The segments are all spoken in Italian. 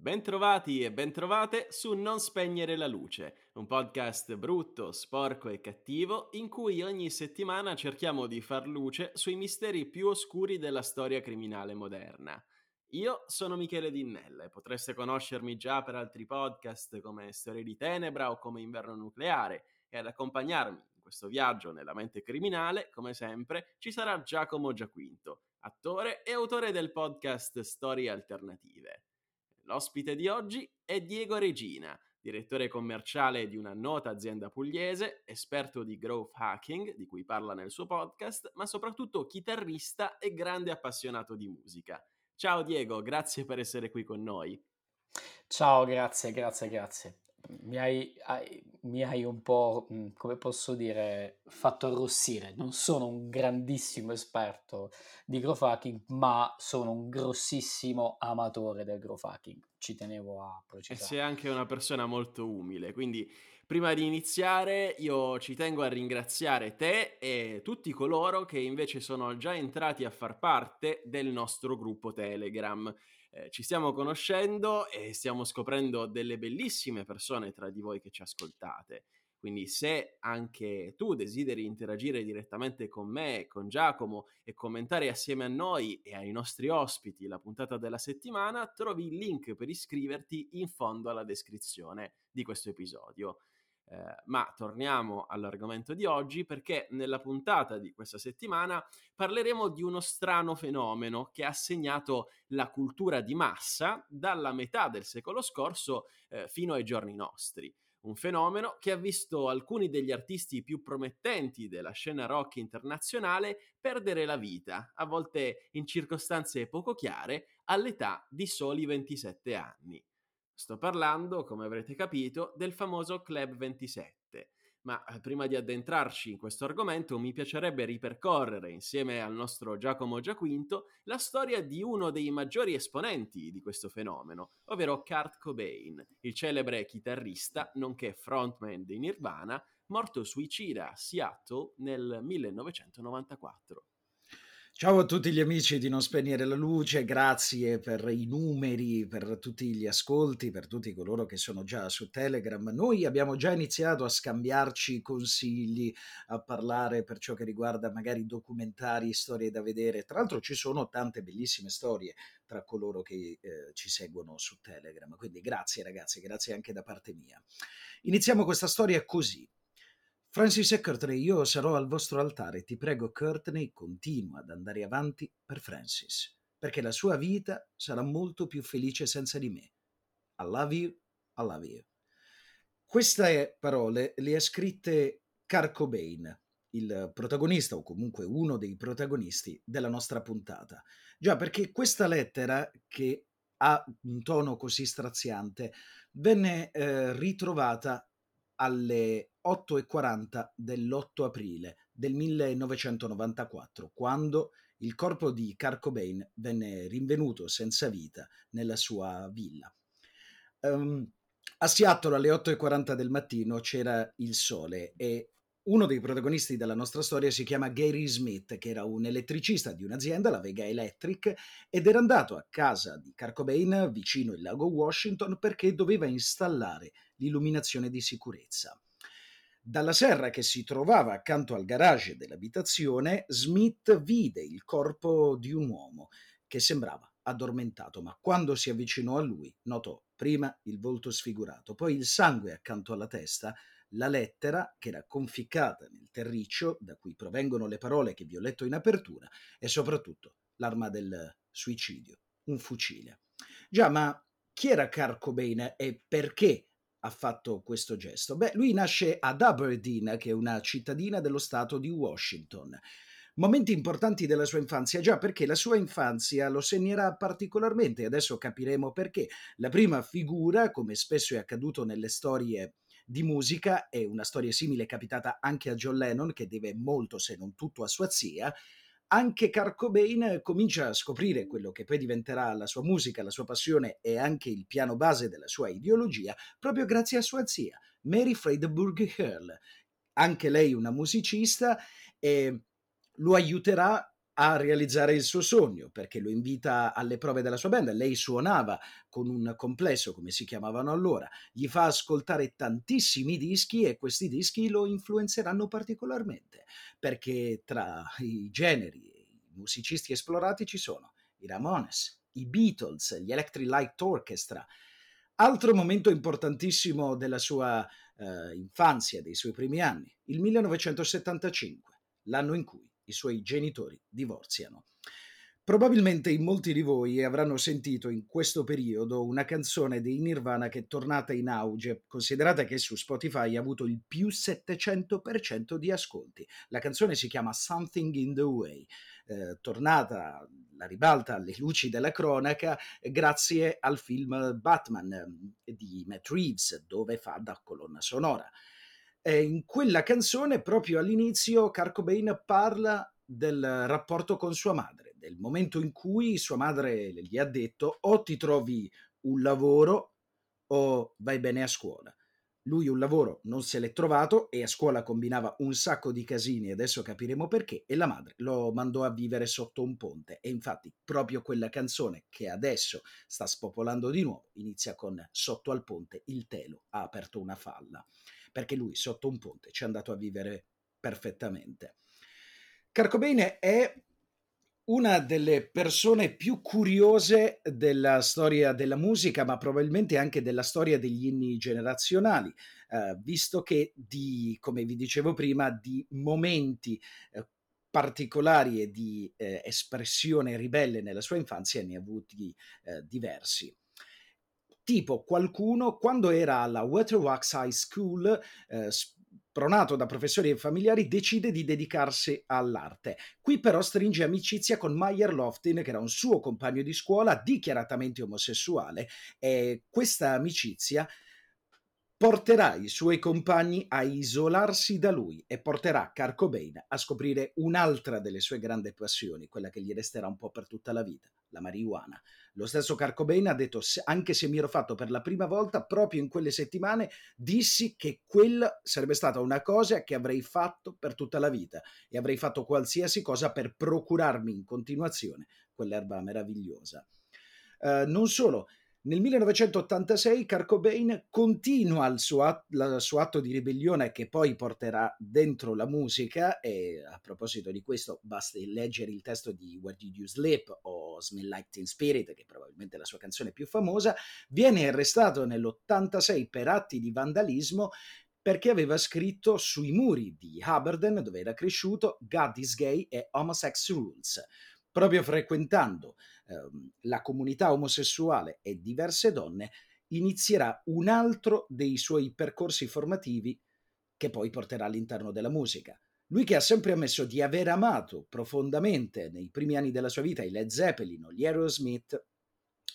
Bentrovati e bentrovate su Non spegnere la luce, un podcast brutto, sporco e cattivo in cui ogni settimana cerchiamo di far luce sui misteri più oscuri della storia criminale moderna. Io sono Michele Dinnella e potreste conoscermi già per altri podcast come Storie di Tenebra o come Inverno Nucleare e ad accompagnarmi in questo viaggio nella mente criminale, come sempre, ci sarà Giacomo Giaquinto, attore e autore del podcast Storie Alternative. L'ospite di oggi è Diego Regina, direttore commerciale di una nota azienda pugliese, esperto di growth hacking, di cui parla nel suo podcast, ma soprattutto chitarrista e grande appassionato di musica. Ciao Diego, grazie per essere qui con noi. Ciao, grazie, grazie, grazie mi hai, hai, mi hai un po', mm, come posso dire, fatto arrossire. Non sono un grandissimo esperto di growth hacking, ma sono un grossissimo amatore del growth hacking. Ci tenevo a precisare. E sei anche una persona molto umile, quindi prima di iniziare io ci tengo a ringraziare te e tutti coloro che invece sono già entrati a far parte del nostro gruppo Telegram eh, ci stiamo conoscendo e stiamo scoprendo delle bellissime persone tra di voi che ci ascoltate. Quindi se anche tu desideri interagire direttamente con me, con Giacomo e commentare assieme a noi e ai nostri ospiti la puntata della settimana, trovi il link per iscriverti in fondo alla descrizione di questo episodio. Eh, ma torniamo all'argomento di oggi perché nella puntata di questa settimana parleremo di uno strano fenomeno che ha segnato la cultura di massa dalla metà del secolo scorso eh, fino ai giorni nostri. Un fenomeno che ha visto alcuni degli artisti più promettenti della scena rock internazionale perdere la vita, a volte in circostanze poco chiare, all'età di soli 27 anni. Sto parlando, come avrete capito, del famoso Club 27. Ma eh, prima di addentrarci in questo argomento mi piacerebbe ripercorrere insieme al nostro Giacomo Giaquinto la storia di uno dei maggiori esponenti di questo fenomeno, ovvero Kurt Cobain, il celebre chitarrista nonché frontman di Nirvana, morto suicida a Seattle nel 1994. Ciao a tutti gli amici di Non Spegnere la Luce, grazie per i numeri, per tutti gli ascolti, per tutti coloro che sono già su Telegram. Noi abbiamo già iniziato a scambiarci consigli, a parlare per ciò che riguarda magari documentari, storie da vedere. Tra l'altro ci sono tante bellissime storie tra coloro che eh, ci seguono su Telegram, quindi grazie ragazzi, grazie anche da parte mia. Iniziamo questa storia così. Francis e Courtney, io sarò al vostro altare. Ti prego, Courtney, continua ad andare avanti per Francis, perché la sua vita sarà molto più felice senza di me. I love you, I love you. Queste parole le ha scritte Car Cobain, il protagonista o comunque uno dei protagonisti della nostra puntata. Già, perché questa lettera che ha un tono così straziante venne eh, ritrovata alle 8.40 dell'8 aprile del 1994, quando il corpo di Kurt Cobain venne rinvenuto senza vita nella sua villa. Um, a Seattle alle 8.40 del mattino c'era il sole e uno dei protagonisti della nostra storia si chiama Gary Smith, che era un elettricista di un'azienda, la Vega Electric, ed era andato a casa di Kurt Cobain vicino il lago Washington perché doveva installare l'illuminazione di sicurezza. Dalla serra che si trovava accanto al garage dell'abitazione, Smith vide il corpo di un uomo che sembrava addormentato, ma quando si avvicinò a lui notò prima il volto sfigurato, poi il sangue accanto alla testa, la lettera che era conficcata nel terriccio da cui provengono le parole che vi ho letto in apertura e soprattutto l'arma del suicidio, un fucile. Già, ma chi era Kurt Cobain e perché ha fatto questo gesto? Beh, lui nasce ad Aberdeen, che è una cittadina dello stato di Washington. Momenti importanti della sua infanzia, già perché la sua infanzia lo segnerà particolarmente, adesso capiremo perché. La prima figura, come spesso è accaduto nelle storie di musica, è una storia simile capitata anche a John Lennon, che deve molto, se non tutto, a sua zia, anche Kurt Cobain comincia a scoprire quello che poi diventerà la sua musica, la sua passione e anche il piano base della sua ideologia, proprio grazie a sua zia, Mary Freidenburg Hurl. Anche lei una musicista e lo aiuterà a realizzare il suo sogno perché lo invita alle prove della sua band. Lei suonava con un complesso, come si chiamavano allora, gli fa ascoltare tantissimi dischi e questi dischi lo influenzeranno particolarmente perché tra i generi, i musicisti esplorati ci sono i Ramones, i Beatles, gli Electric Light Orchestra. Altro momento importantissimo della sua eh, infanzia, dei suoi primi anni, il 1975, l'anno in cui i suoi genitori divorziano. Probabilmente in molti di voi avranno sentito in questo periodo una canzone dei Nirvana che è tornata in auge, considerate che su Spotify ha avuto il più 700% di ascolti. La canzone si chiama Something in the Way, eh, tornata la ribalta alle luci della cronaca grazie al film Batman eh, di Matt Reeves, dove fa da colonna sonora. E in quella canzone, proprio all'inizio, Kurt Cobain parla del rapporto con sua madre, del momento in cui sua madre gli ha detto o ti trovi un lavoro o vai bene a scuola. Lui un lavoro non se l'è trovato e a scuola combinava un sacco di casini, adesso capiremo perché, e la madre lo mandò a vivere sotto un ponte. E infatti proprio quella canzone che adesso sta spopolando di nuovo inizia con Sotto al ponte il telo ha aperto una falla, perché lui sotto un ponte ci è andato a vivere perfettamente. Carcobain è una delle persone più curiose della storia della musica, ma probabilmente anche della storia degli inni generazionali, eh, visto che di, come vi dicevo prima, di momenti eh, particolari e di eh, espressione ribelle nella sua infanzia ne ha avuti eh, diversi. Tipo qualcuno quando era alla Waterwax High School eh, pronato da professori e familiari, decide di dedicarsi all'arte. Qui però stringe amicizia con Meyer Loftin, che era un suo compagno di scuola dichiaratamente omosessuale, e questa amicizia porterà i suoi compagni a isolarsi da lui e porterà Kurt Cobain a scoprire un'altra delle sue grandi passioni, quella che gli resterà un po' per tutta la vita, la marijuana. Lo stesso Kurt Cobain ha detto, anche se mi ero fatto per la prima volta, proprio in quelle settimane, dissi che quella sarebbe stata una cosa che avrei fatto per tutta la vita e avrei fatto qualsiasi cosa per procurarmi in continuazione quell'erba meravigliosa. Uh, non solo, nel 1986 Kurt Cobain continua il suo, atto, il suo, atto di ribellione che poi porterà dentro la musica e a proposito di questo basta leggere il testo di Where Did You Sleep o Smell Like Teen Spirit che è probabilmente la sua canzone più famosa, viene arrestato nell'86 per atti di vandalismo perché aveva scritto sui muri di Haberden dove era cresciuto God is gay e Homosex Rules proprio frequentando eh, la comunità omosessuale e diverse donne, inizierà un altro dei suoi percorsi formativi che poi porterà all'interno della musica. Lui che ha sempre ammesso di aver amato profondamente nei primi anni della sua vita i Led Zeppelin o gli Aerosmith,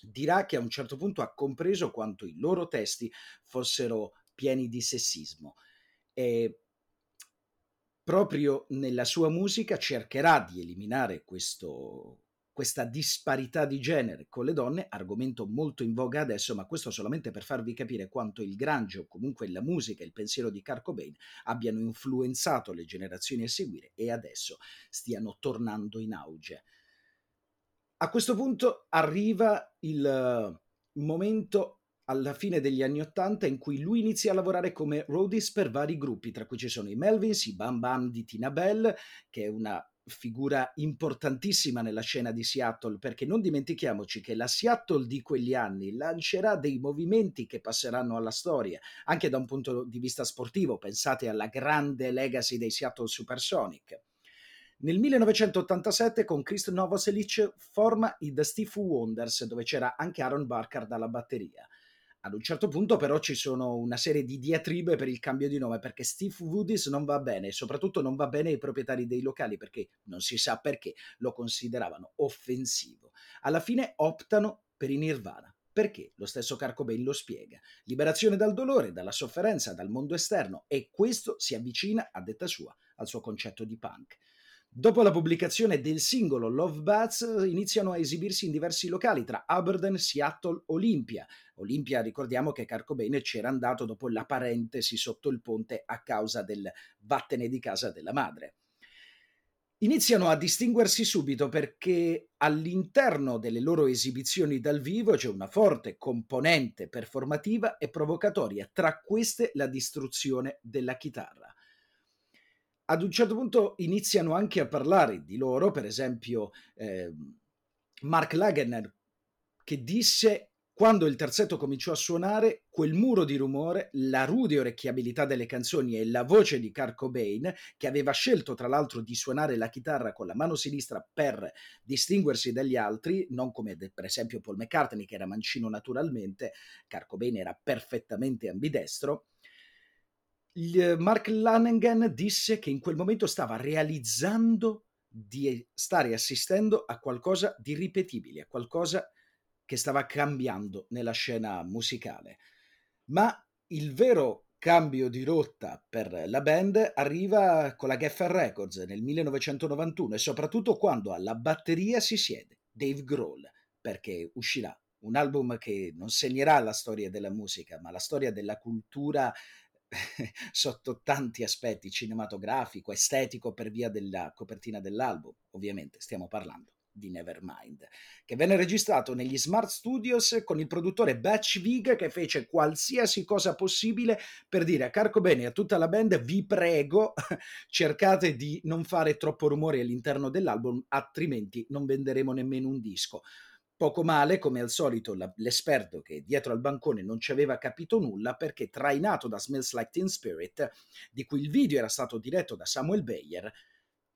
dirà che a un certo punto ha compreso quanto i loro testi fossero pieni di sessismo. E proprio nella sua musica cercherà di eliminare questo, questa disparità di genere con le donne, argomento molto in voga adesso, ma questo solamente per farvi capire quanto il grunge o comunque la musica e il pensiero di Kurt Cobain abbiano influenzato le generazioni a seguire e adesso stiano tornando in auge. A questo punto arriva il momento alla fine degli anni Ottanta in cui lui inizia a lavorare come roadies per vari gruppi, tra cui ci sono i Melvins, i Bam Bam di Tina Bell, che è una figura importantissima nella scena di Seattle, perché non dimentichiamoci che la Seattle di quegli anni lancerà dei movimenti che passeranno alla storia, anche da un punto di vista sportivo, pensate alla grande legacy dei Seattle Supersonic. Nel 1987 con Chris Novoselic forma i The Steve Wonders, dove c'era anche Aaron Barker dalla batteria. Ad un certo punto però ci sono una serie di diatribe per il cambio di nome perché Steve Woodies non va bene e soprattutto non va bene ai proprietari dei locali perché non si sa perché lo consideravano offensivo. Alla fine optano per i Nirvana. Perché? Lo stesso Carcobain lo spiega. Liberazione dal dolore, dalla sofferenza, dal mondo esterno e questo si avvicina, a detta sua, al suo concetto di punk. Dopo la pubblicazione del singolo Love Bats iniziano a esibirsi in diversi locali tra Aberdeen, Seattle, Olympia. Olympia, ricordiamo che Carcobain c'era andato dopo la parentesi sotto il ponte a causa del vattene di casa della madre. iniziano a distinguersi subito perché all'interno delle loro esibizioni dal vivo c'è una forte componente performativa e provocatoria, tra queste la distruzione della chitarra. Ad un certo punto iniziano anche a parlare di loro, per esempio eh, Mark Lagener che disse quando il terzetto cominciò a suonare, quel muro di rumore, la rude orecchiabilità delle canzoni e la voce di Kurt Cobain, che aveva scelto tra l'altro di suonare la chitarra con la mano sinistra per distinguersi dagli altri, non come per esempio Paul McCartney che era mancino naturalmente, Kurt Cobain era perfettamente ambidestro. Mark Lanegan disse che in quel momento stava realizzando di stare assistendo a qualcosa di ripetibile, a qualcosa che stava cambiando nella scena musicale. Ma il vero cambio di rotta per la band arriva con la Geffen Records nel 1991 e soprattutto quando alla batteria si siede Dave Grohl, perché uscirà un album che non segnerà la storia della musica, ma la storia della cultura sotto tanti aspetti, cinematografico, estetico per via della copertina dell'album. Ovviamente stiamo parlando di Nevermind, che venne registrato negli Smart Studios con il produttore Batch Vig che fece qualsiasi cosa possibile per dire a Carco Bene e a tutta la band vi prego cercate di non fare troppo rumore all'interno dell'album altrimenti non venderemo nemmeno un disco. Poco male, come al solito, la, l'esperto che dietro al bancone non ci aveva capito nulla perché trainato da Smells Like Teen Spirit, di cui il video era stato diretto da Samuel Bayer,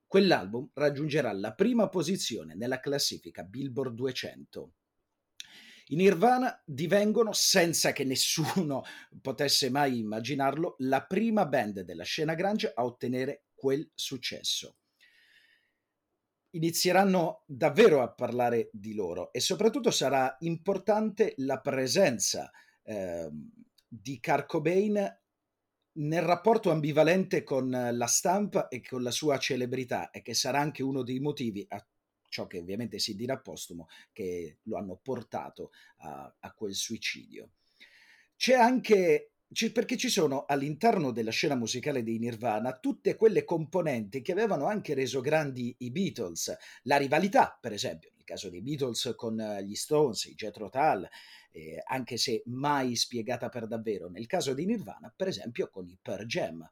quell'album raggiungerà la prima posizione nella classifica Billboard 200. I Nirvana divengono, senza che nessuno potesse mai immaginarlo, la prima band della scena grunge a ottenere quel successo. Inizieranno davvero a parlare di loro e soprattutto sarà importante la presenza eh, di Kurt Cobain nel rapporto ambivalente con la stampa e con la sua celebrità e che sarà anche uno dei motivi a ciò che ovviamente si dirà postumo che lo hanno portato a, a quel suicidio. C'è anche perché ci sono all'interno della scena musicale dei Nirvana tutte quelle componenti che avevano anche reso grandi i Beatles, la rivalità per esempio, nel caso dei Beatles con gli Stones, i Jethro Tull, eh, anche se mai spiegata per davvero. Nel caso di Nirvana, per esempio, con i Per Jam.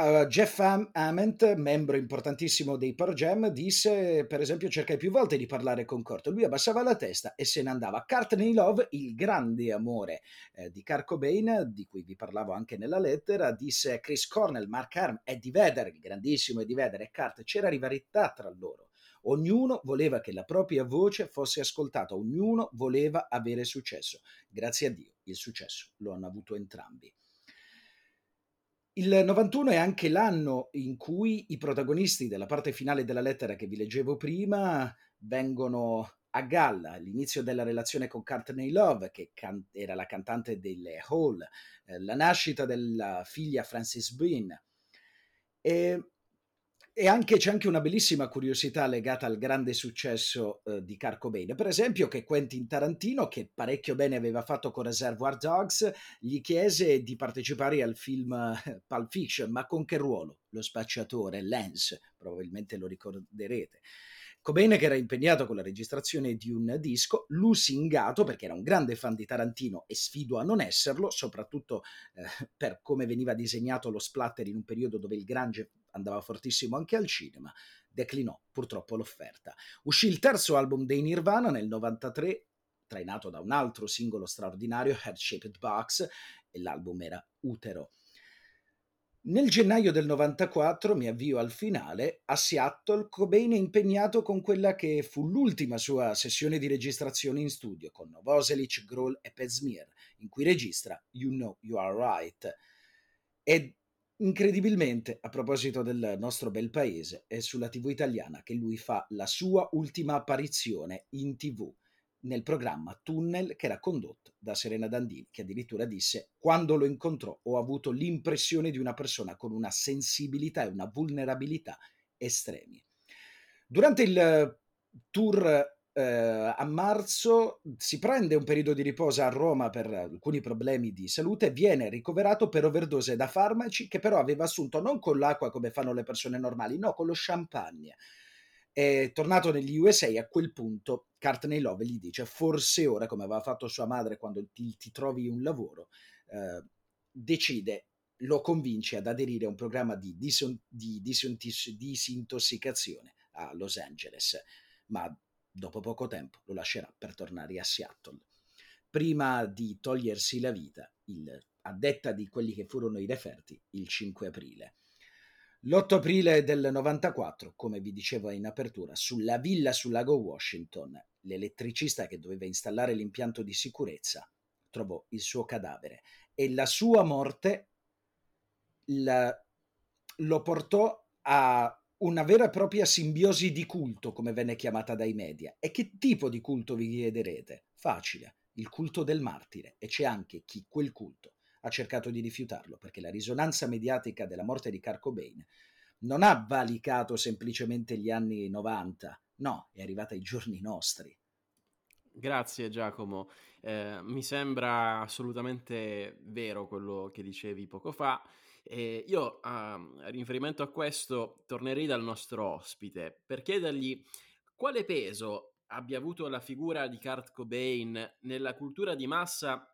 Uh, Jeff Am- Ament, membro importantissimo dei Per Jam, disse, per esempio, cercai più volte di parlare con Kurt. Lui abbassava la testa e se ne andava. Courtney Love, il grande amore eh, di Kurt Cobain, di cui vi parlavo anche nella lettera, disse Chris Cornell, Mark Arm, Eddie Vedder, il grandissimo Eddie Vedder e Kurt, c'era rivalità tra loro. Ognuno voleva che la propria voce fosse ascoltata, ognuno voleva avere successo. Grazie a Dio il successo lo hanno avuto entrambi. Il 91 è anche l'anno in cui i protagonisti della parte finale della lettera che vi leggevo prima vengono a galla all'inizio della relazione con Courtney Love, che can- era la cantante delle Hall, eh, la nascita della figlia Frances Bean. E e anche, c'è anche una bellissima curiosità legata al grande successo eh, di Carco Bane. Per esempio, che Quentin Tarantino, che parecchio bene aveva fatto con Reservoir Dogs, gli chiese di partecipare al film eh, Pulp Fiction, ma con che ruolo? Lo spacciatore, Lance, probabilmente lo ricorderete. Cobain che era impegnato con la registrazione di un disco, lusingato perché era un grande fan di Tarantino e sfido a non esserlo, soprattutto eh, per come veniva disegnato lo splatter in un periodo dove il grunge andava fortissimo anche al cinema, declinò purtroppo l'offerta. Uscì il terzo album dei Nirvana nel 93, trainato da un altro singolo straordinario, Head Shaped Box, e l'album era Utero. Nel gennaio del 94, mi avvio al finale, a Seattle Cobain è impegnato con quella che fu l'ultima sua sessione di registrazione in studio con Novoselic, Grohl e Pezmir, in cui registra You Know You Are Right. Ed incredibilmente, a proposito del nostro bel paese, è sulla TV italiana che lui fa la sua ultima apparizione in TV nel programma Tunnel che era condotto da Serena Dandini, che addirittura disse quando lo incontrò ho avuto l'impressione di una persona con una sensibilità e una vulnerabilità estremi. Durante il tour eh, a marzo si prende un periodo di riposo a Roma per alcuni problemi di salute, viene ricoverato per overdose da farmaci che però aveva assunto non con l'acqua come fanno le persone normali, no, con lo champagne. È tornato negli USA a quel punto Courtney Love gli dice forse ora, come aveva fatto sua madre quando ti, ti trovi un lavoro, eh, decide lo convince ad aderire a un programma di, disin- di disintos- disintossicazione a Los Angeles, ma dopo poco tempo lo lascerà per tornare a Seattle. Prima di togliersi la vita, il, a detta di quelli che furono i referti, il 5 aprile. L'8 aprile del 94, come vi dicevo in apertura, sulla villa sul lago Washington, l'elettricista che doveva installare l'impianto di sicurezza trovò il suo cadavere e la sua morte la, lo portò a una vera e propria simbiosi di culto, come venne chiamata dai media. E che tipo di culto vi chiederete? Facile, il culto del martire. E c'è anche chi quel culto ha cercato di rifiutarlo, perché la risonanza mediatica della morte di Kurt Cobain non ha valicato semplicemente gli anni 90, no, è arrivata ai giorni nostri. Grazie Giacomo, eh, mi sembra assolutamente vero quello che dicevi poco fa. E io, a riferimento a questo, tornerei dal nostro ospite per chiedergli quale peso abbia avuto la figura di Kurt Cobain nella cultura di massa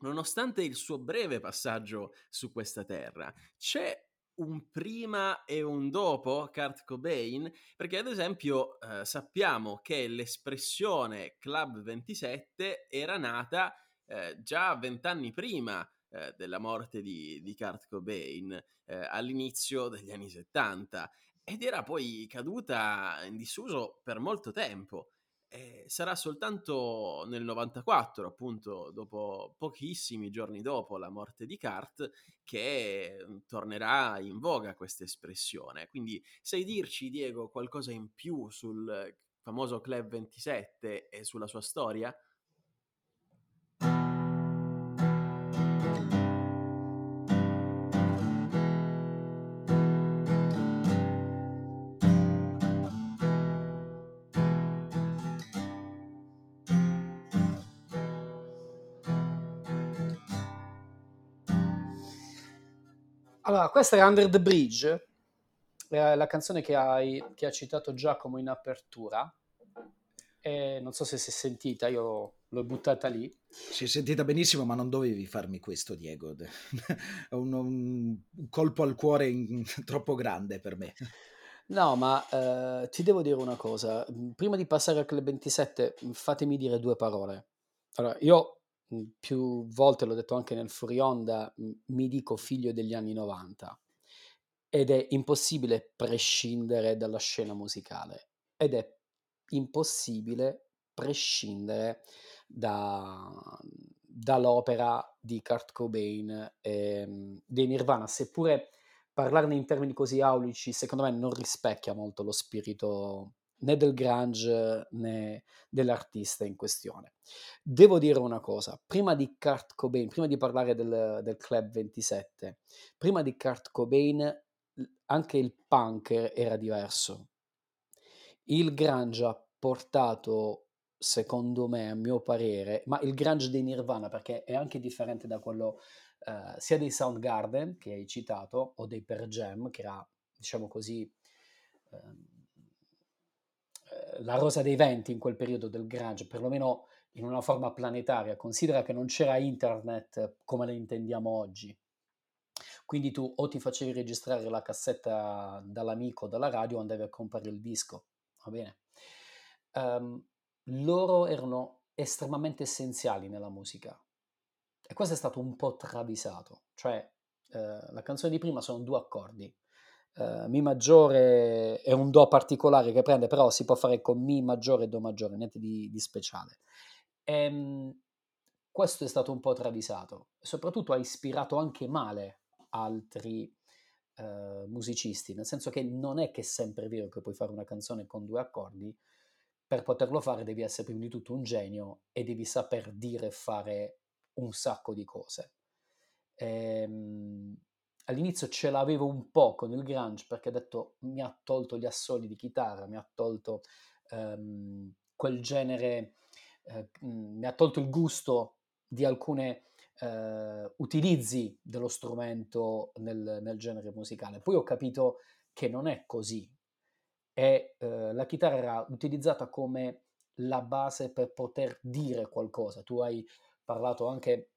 nonostante il suo breve passaggio su questa terra. C'è un prima e un dopo Kurt Cobain? Perché ad esempio eh, sappiamo che l'espressione Club 27 era nata eh, già vent'anni prima eh, della morte di, di Kurt Cobain eh, all'inizio degli anni 70 ed era poi caduta in disuso per molto tempo. Eh, sarà soltanto nel 94, appunto, dopo pochissimi giorni dopo la morte di Kurt, che mm, tornerà in voga questa espressione. Quindi, sai dirci, Diego, qualcosa in più sul famoso Club 27 e sulla sua storia? Allora, questa è Under the Bridge, è la canzone che, hai, che ha citato Giacomo in apertura. E non so se si è sentita, io l'ho buttata lì. Si è sentita benissimo, ma non dovevi farmi questo, Diego. un, un, colpo al cuore in, troppo grande per me. No, ma eh, ti devo dire una cosa. Prima di passare al Club 27, fatemi dire due parole. Allora, io più volte l'ho detto anche nel fuori onda, mhmm, mi dico figlio degli anni 90 ed è impossibile prescindere dalla scena musicale ed è impossibile prescindere da, dall'opera di Kurt Cobain e dei Nirvana, seppure parlarne in termini così aulici secondo me non rispecchia molto lo spirito né del grunge né dell'artista in questione. Devo dire una cosa, prima di Kurt Cobain, prima di parlare del, del Club 27, prima di Kurt Cobain anche il punk era diverso. Il grunge ha portato, secondo me, a mio parere, ma il grunge dei Nirvana, perché è anche differente da quello uh, sia dei Soundgarden, che hai citato, o dei Per Jam, che era, diciamo così, uh, la rosa dei venti in quel periodo del grunge, perlomeno in una forma planetaria. Considera che non c'era internet come la intendiamo oggi. Quindi tu o ti facevi registrare la cassetta dall'amico dalla radio o andavi a comprare il disco. Va bene? Um, loro erano estremamente essenziali nella musica. E questo è stato un po' travisato. Cioè, uh, la canzone di prima sono due accordi Uh, Mi maggiore è un Do particolare che prende, però si può fare con Mi maggiore e Do maggiore, niente di, di speciale. E, um, questo è stato un po' travisato, soprattutto ha ispirato anche male altri uh, musicisti, nel senso che non è che è sempre vero che puoi fare una canzone con due accordi, per poterlo fare devi essere prima di tutto un genio e devi saper dire e fare un sacco di cose. E, um, all'inizio ce l'avevo un po' con il grunge perché ha detto mi ha tolto gli assoli di chitarra, mi ha tolto um, quel genere, eh, mi ha tolto il gusto di alcune eh, utilizzi dello strumento nel, nel, genere musicale. Poi ho capito che non è così. E, eh, la chitarra era utilizzata come la base per poter dire qualcosa. Tu hai parlato anche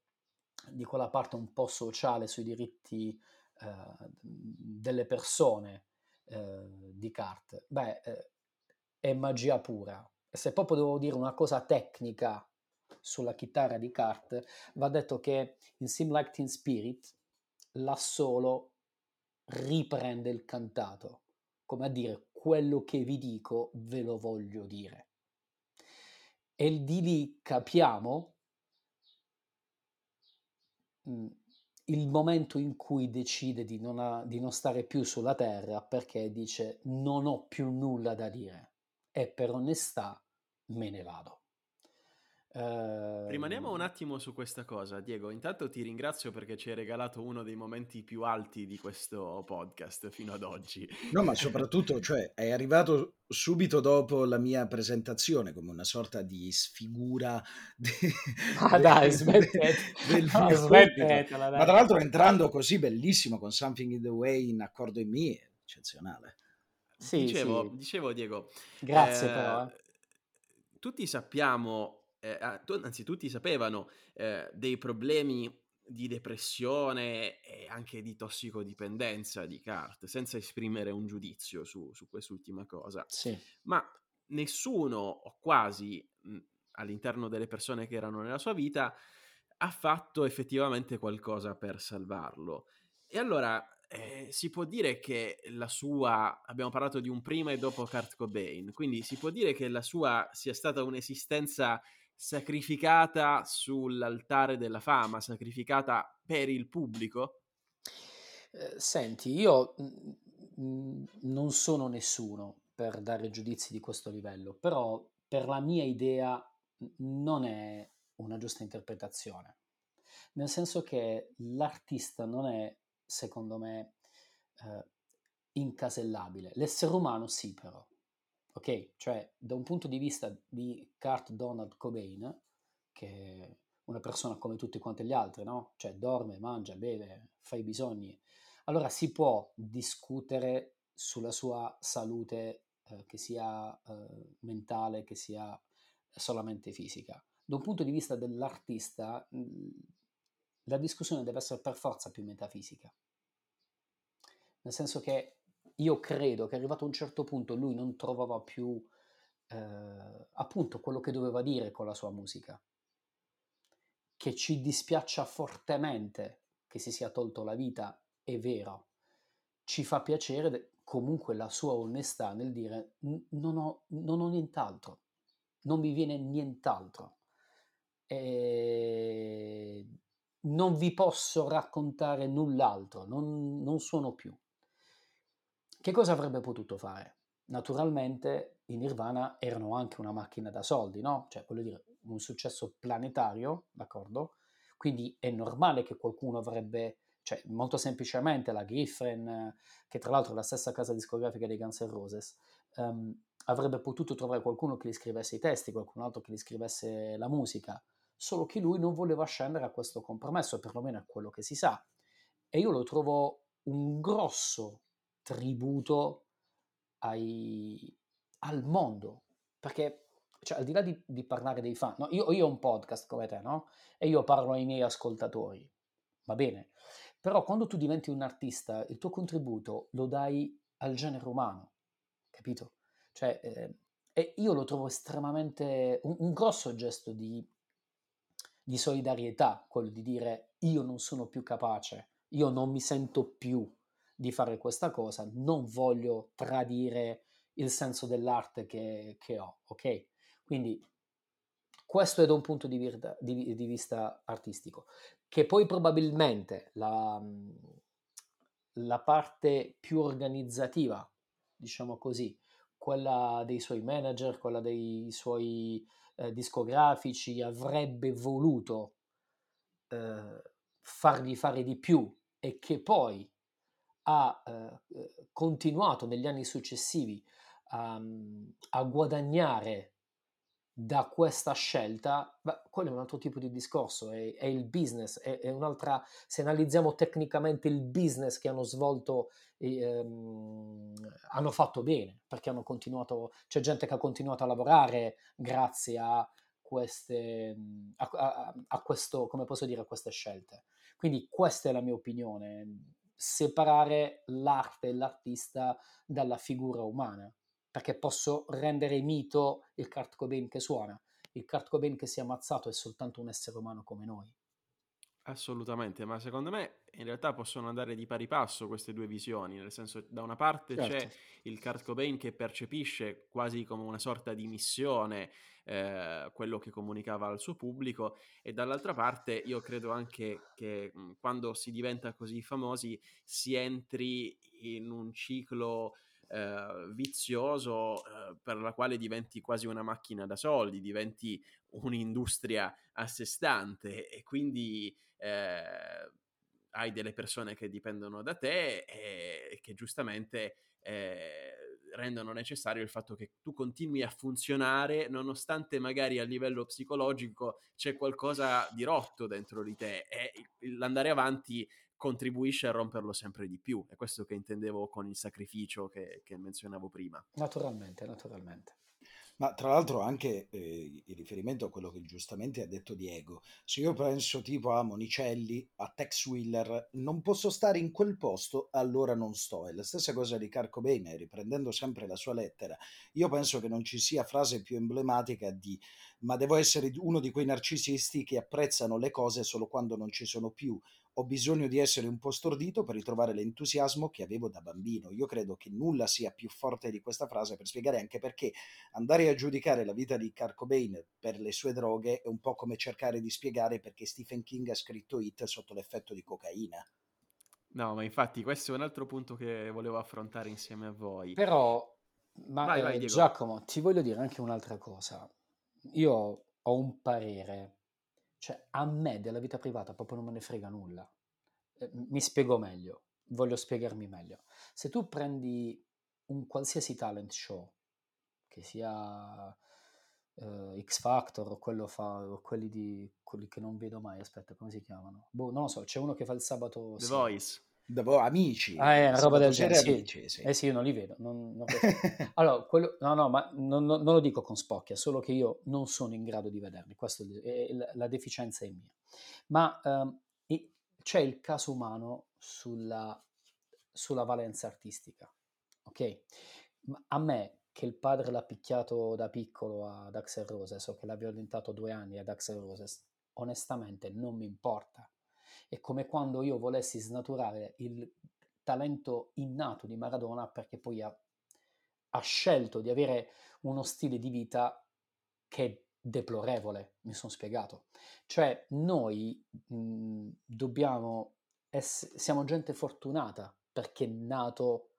di quella parte un po' sociale sui diritti eh, delle persone eh, di Cart. Beh, eh, è magia pura. Se proprio devo dire una cosa tecnica sulla chitarra di Cart, va detto che in Sim Like Teen Spirit l'assolo riprende il cantato, come a dire quello che vi dico ve lo voglio dire. E di lì capiamo mh, il momento in cui decide di non, ha, di non stare più sulla terra perché dice non ho più nulla da dire e per onestà me ne vado. Rimaniamo un ehm attimo su questa cosa, Diego. Intanto ti ringrazio perché ci hai regalato uno dei momenti più alti di questo podcast fino ad oggi. No, ma soprattutto, cioè, è arrivato subito dopo la mia presentazione come una sorta di sfigura de... ah, dai, smettete. del no, smettetela, dai. Ma tra l'altro entrando così bellissimo con Something in the Way in accordo in me, eccezionale. Sì, dicevo, sì. dicevo Diego. Grazie eh, però. Eh. Tutti sappiamo eh, ah, anzi tutti sapevano eh, dei problemi di depressione e anche di tossicodipendenza di Cart, senza esprimere un giudizio su, su quest'ultima cosa. Sì. Ma nessuno, o quasi, mh, all'interno delle persone che erano nella sua vita, ha fatto effettivamente qualcosa per salvarlo. E allora eh, si può dire che la sua, abbiamo parlato di un prima e dopo Kurt Cobain, quindi si può dire che la sua sia stata un'esistenza sacrificata sull'altare della fama, sacrificata per il pubblico? Eh, senti, io mh, non sono nessuno per dare giudizi di questo livello, però per la mia idea non è una giusta interpretazione, nel senso che l'artista non è, secondo me, eh, incasellabile. L'essere umano sì, però. Ok, cioè da un punto di vista di Kurt Donald Cobain, che è una persona come tutti quanti gli altri, no? Cioè dorme, mangia, beve, fa i bisogni. Allora si può discutere sulla sua salute, eh, che sia eh, mentale, che sia solamente fisica. Da un punto di vista dell'artista, mh, la discussione deve essere per forza più metafisica. Nel senso che io credo che arrivato a un certo punto lui non trovava più eh, appunto quello che doveva dire con la sua musica. Che ci dispiaccia fortemente che si sia tolto la vita, è vero. Ci fa piacere comunque la sua onestà nel dire non ho, non ho nient'altro, non mi viene nient'altro. E non vi posso raccontare null'altro, non, non suono più. Che cosa avrebbe potuto fare? Naturalmente i Nirvana erano anche una macchina da soldi, no? Cioè, voglio dire, un successo planetario, d'accordo? Quindi è normale che qualcuno avrebbe, cioè molto semplicemente la Griffin, che tra l'altro è la stessa casa discografica dei Guns N' Roses, um, avrebbe potuto trovare qualcuno che gli scrivesse i testi, qualcun altro che gli scrivesse la musica, solo che lui non voleva scendere a questo compromesso, perlomeno è quello che si sa. E io lo trovo un grosso tributo ai, al mondo, perché cioè, al di là di, di parlare dei fan, no? io, io, ho un podcast come te, no? E io parlo ai miei ascoltatori, va bene, però quando tu diventi un artista, il tuo contributo lo dai al genere umano, capito? Cioè, eh, e io lo trovo estremamente un, un grosso gesto di, di solidarietà, quello di dire io non sono più capace, io non mi sento più di fare questa cosa, non voglio tradire il senso dell'arte che, che ho, ok? Quindi questo è da un punto di, vista, di, di vista artistico, che poi probabilmente la, la parte più organizzativa, diciamo così, quella dei suoi manager, quella dei suoi eh, discografici, avrebbe voluto eh, fargli fare di più e che poi ha eh, continuato negli anni successivi a, a guadagnare da questa scelta, beh, quello è un altro tipo di discorso, è, è il business, è, è, un'altra, se analizziamo tecnicamente il business che hanno svolto, ehm, hanno fatto bene, perché hanno continuato, c'è gente che ha continuato a lavorare grazie a queste, a, a, a questo, come posso dire, a queste scelte. Quindi questa è la mia opinione, separare l'arte e l'artista dalla figura umana perché posso rendere mito il Kurt Cobain che suona. Il Kurt Cobain che si è ammazzato è soltanto un essere umano come noi. Assolutamente, ma secondo me in realtà possono andare di pari passo queste due visioni, nel senso da una parte certo. c'è il Kurt Cobain che percepisce quasi come una sorta di missione eh, quello che comunicava al suo pubblico e dall'altra parte io credo anche che mh, quando si diventa così famosi si entri in un ciclo eh, vizioso eh, per la quale diventi quasi una macchina da soldi, diventi un'industria a sé stante e quindi eh, hai delle persone che dipendono da te e, che giustamente eh, rendono necessario il fatto che tu continui a funzionare nonostante magari a livello psicologico c'è qualcosa di rotto dentro di te e l'andare avanti contribuisce a romperlo sempre di più. È questo che intendevo con il sacrificio che, che menzionavo prima. Naturalmente, naturalmente. Ma tra l'altro anche eh, in riferimento a quello che giustamente ha detto Diego, se io penso tipo a Monicelli, a Tex Wheeler, non posso stare in quel posto, allora non sto. È la stessa cosa di Carco Bene, riprendendo sempre la sua lettera. Io penso che non ci sia frase più emblematica di ma devo essere uno di quei narcisisti che apprezzano le cose solo quando non ci sono più ho bisogno di essere un po' stordito per ritrovare l'entusiasmo che avevo da bambino. Io credo che nulla sia più forte di questa frase per spiegare anche perché andare a giudicare la vita di Kurt Cobain per le sue droghe è un po' come cercare di spiegare perché Stephen King ha scritto Hit sotto l'effetto di cocaina. No, ma infatti questo è un altro punto che volevo affrontare insieme a voi. Però, ma vai, vai, eh, Giacomo, ti voglio dire anche un'altra cosa. Io ho un parere cioè, a me della vita privata proprio non me ne frega nulla. Eh, mi spiego meglio, voglio spiegarmi meglio. Se tu prendi un qualsiasi talent show, che sia uh, X Factor o, quello fa, o quelli, di, quelli che non vedo mai, aspetta, come si chiamano? Boh, non lo so, c'è uno che fa il sabato... The Voice. Dopo amici. Ah, è una roba del genere. Sì. Amici, sì. Eh sì, io non li vedo. Non, non allora, quello, no, no, ma non, non, lo dico con spocchia, solo che io non sono in grado di vederli. Questo è, la, la deficienza è mia. Ma um, c'è il caso umano sulla, sulla valenza artistica. Ok? A me, che il padre l'ha picchiato da piccolo ad Axel Roses o che l'ha violentato due anni ad Axel Roses, onestamente non mi importa è come quando io volessi snaturare il talento innato di Maradona perché poi ha, ha scelto di avere uno stile di vita che è deplorevole, mi sono spiegato. Cioè noi mh, dobbiamo essere, siamo gente fortunata perché è nato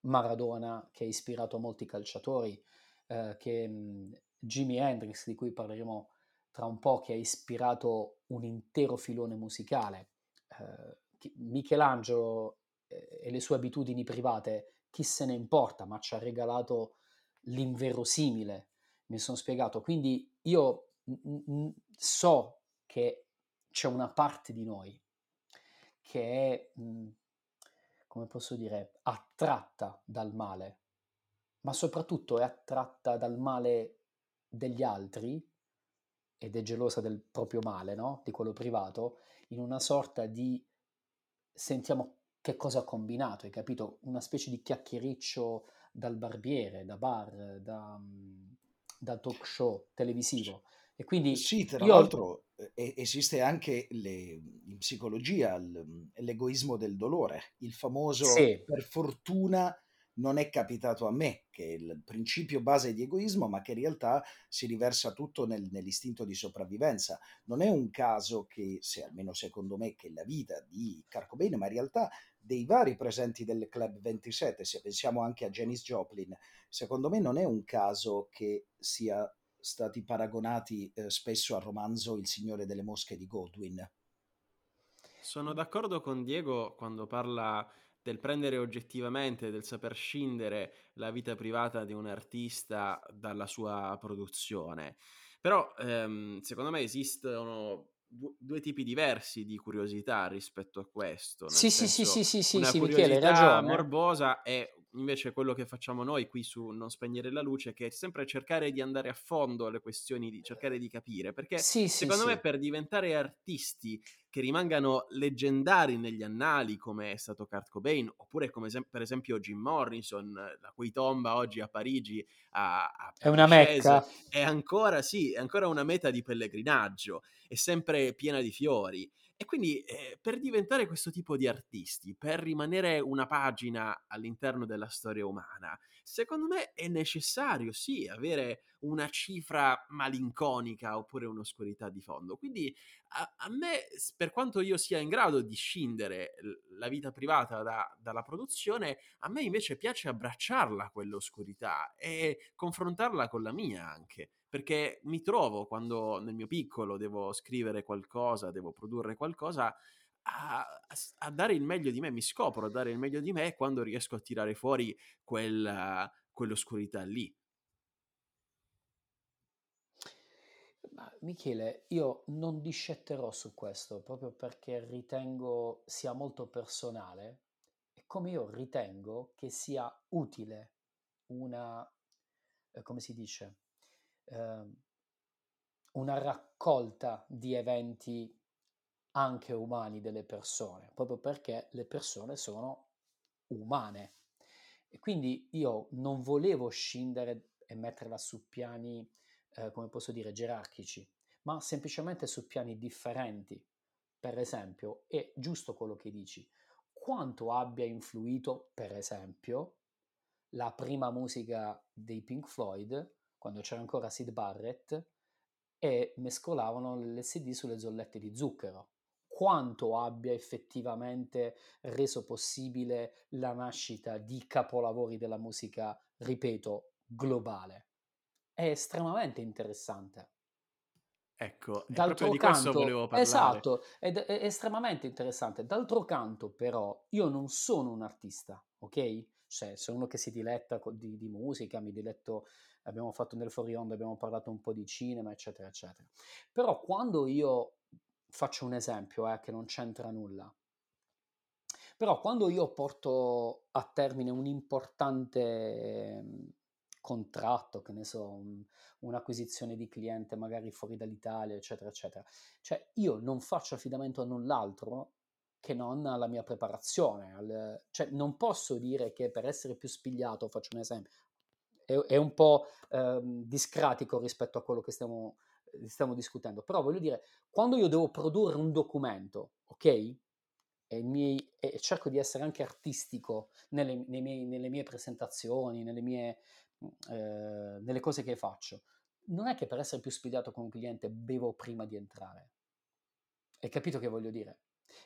Maradona che ha ispirato molti calciatori, eh, che mh, Jimi Hendrix di cui parleremo tra un po' che ha ispirato un intero filone musicale. Eh, Michelangelo eh, e le sue abitudini private, chi se ne importa, ma ci ha regalato l'inverosimile, mi sono spiegato. Quindi io so che c'è una parte di noi che è, mh, come posso dire, attratta dal male, ma soprattutto è attratta dal male degli altri ed è gelosa del proprio male, no? di quello privato, in una sorta di sentiamo che cosa ha combinato, hai capito? Una specie di chiacchiericcio dal barbiere, da bar, da, da talk show televisivo. E quindi sì, tra io... l'altro esiste anche le, in psicologia l'egoismo del dolore, il famoso sì. per fortuna non è capitato a me, che è il principio base di egoismo, ma che in realtà si riversa tutto nel, nell'istinto di sopravvivenza. Non è un caso che, se almeno secondo me, che la vita di Carcobain, ma in realtà dei vari presenti del Club 27, se pensiamo anche a Janis Joplin, secondo me non è un caso che sia stati paragonati eh, spesso al romanzo Il Signore delle Mosche di Godwin. Sono d'accordo con Diego quando parla del prendere oggettivamente, del saper scindere la vita privata di un artista dalla sua produzione. Però ehm, secondo me esistono due tipi diversi di curiosità rispetto a questo. Sì, sì, sì, sì, sì, sì, sì, curiosità Michele, hai ragione. morbosa e invece quello che facciamo noi qui su Non spegnere la luce, che è sempre cercare di andare a fondo alle questioni, di cercare di capire, perché Sì, sì, secondo me sì. per diventare artisti che rimangano leggendari negli annali come è stato Kurt Cobain oppure come esem- per esempio Jim Morrison, la cui tomba oggi a Parigi a, a È una mecca. è ancora, sì, è ancora una meta di pellegrinaggio, è sempre piena di fiori. E quindi eh, per diventare questo tipo di artisti, per rimanere una pagina all'interno della storia umana, secondo me è necessario, sì, avere una cifra malinconica oppure un'oscurità di fondo. Quindi a, a me, per quanto io sia in grado di scindere la vita privata da- dalla produzione, a me invece piace abbracciarla quell'oscurità e confrontarla con la mia anche perché mi trovo quando nel mio piccolo devo scrivere qualcosa, devo produrre qualcosa, a, a dare il meglio di me, mi scopro a dare il meglio di me quando riesco a tirare fuori quella, quell'oscurità lì. Michele, io non discetterò su questo proprio perché ritengo sia molto personale e come io ritengo che sia utile una, eh, come si dice, ehm, una raccolta di eventi anche umani delle persone, proprio perché le persone sono umane. E quindi io non volevo scindere e metterla su piani, eh, come posso dire, gerarchici, ma semplicemente su piani differenti. Per esempio, è giusto quello che dici, quanto abbia influito, per esempio, la prima musica dei Pink Floyd, quando c'era ancora Sid Barrett, e mescolavano l'LSD sulle zollette di zucchero. Quanto abbia effettivamente reso possibile la nascita di capolavori della musica, ripeto, globale. È estremamente interessante. Ecco, è proprio D'altro di questo canto, volevo parlare. esatto, ed è estremamente interessante. D'altro canto, però, io non sono un artista, ok? Cioè, sono uno che si diletta di, di musica, mi diletto, abbiamo fatto nel fuori onda, abbiamo parlato un po' di cinema, eccetera, eccetera. Però quando io faccio un esempio, eh, che non c'entra nulla, però quando io porto a termine un importante ehm, contratto, che ne so, un- un'acquisizione di cliente magari fuori dall'Italia, eccetera, eccetera, cioè io non faccio affidamento a null'altro che non alla mia preparazione. al- cioè non posso dire che per essere più spigliato, faccio un esempio, è, è un po' ehm, discratico rispetto a quello che stiamo, stiamo discutendo, però voglio dire, quando io devo produrre un documento, ok? E, miei- e cerco di essere anche artistico nelle, miei- nelle mie presentazioni, nelle mie eh, nelle cose che faccio. Non è che per essere più spigliato con un cliente bevo prima di entrare. Hai capito che voglio dire?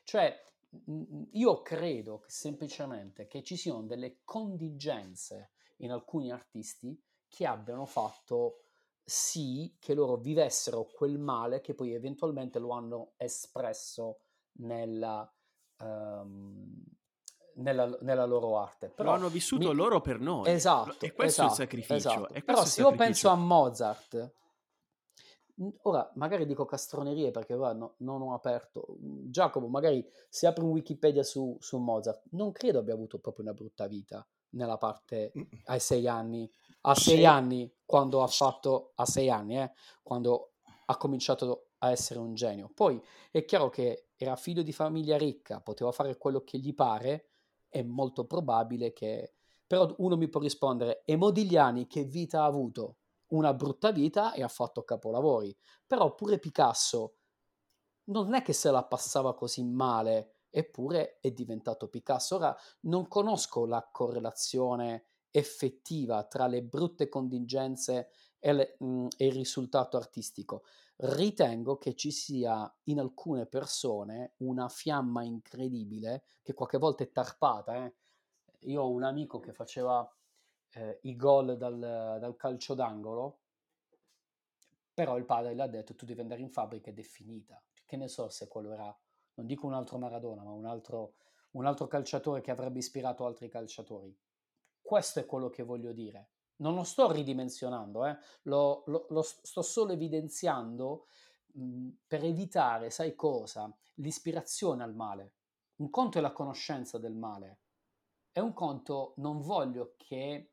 Cioè, mh, io credo semplicemente che ci siano delle contingenze in alcuni artisti che abbiano fatto sì che loro vivessero quel male che poi eventualmente lo hanno espresso nella, ehm, nella, nella loro arte. Lo Però hanno vissuto mi- loro per noi. Lo- Esatto, E questo è il esatto, sacrificio. esatto. Però se io penso a Mozart, ora magari dico castronerie perché ora no- non ho aperto. Giacomo, magari se apri un Wikipedia su, su Mozart, non credo abbia avuto proprio una brutta vita nella parte ai sei anni. A sei Sì. anni, quando ha fatto, a sei anni, eh, quando ha cominciato a essere un genio. Poi è chiaro che era figlio di famiglia ricca, poteva fare quello che gli pare, è molto probabile che... Però uno mi può rispondere, e Modigliani che vita ha avuto? Una brutta vita e ha fatto capolavori. Però pure Picasso non è che se la passava così male, eppure è diventato Picasso. Ora non conosco la correlazione effettiva tra le brutte contingenze e, le- mh, e il risultato artistico. Ritengo che ci sia in alcune persone una fiamma incredibile che qualche volta è tarpata. eh. Io ho un amico che faceva eh, i gol dal, dal calcio d'angolo, però il padre le ha detto tu devi andare in fabbrica ed è finita. Che ne so se quello era, non dico un altro Maradona, ma un altro, un altro calciatore che avrebbe ispirato altri calciatori. Questo è quello che voglio dire. Non lo sto ridimensionando, eh? lo, lo, lo, sto solo evidenziando mh, per evitare, sai cosa? L'ispirazione al male. Un conto è la conoscenza del male, è un conto non voglio che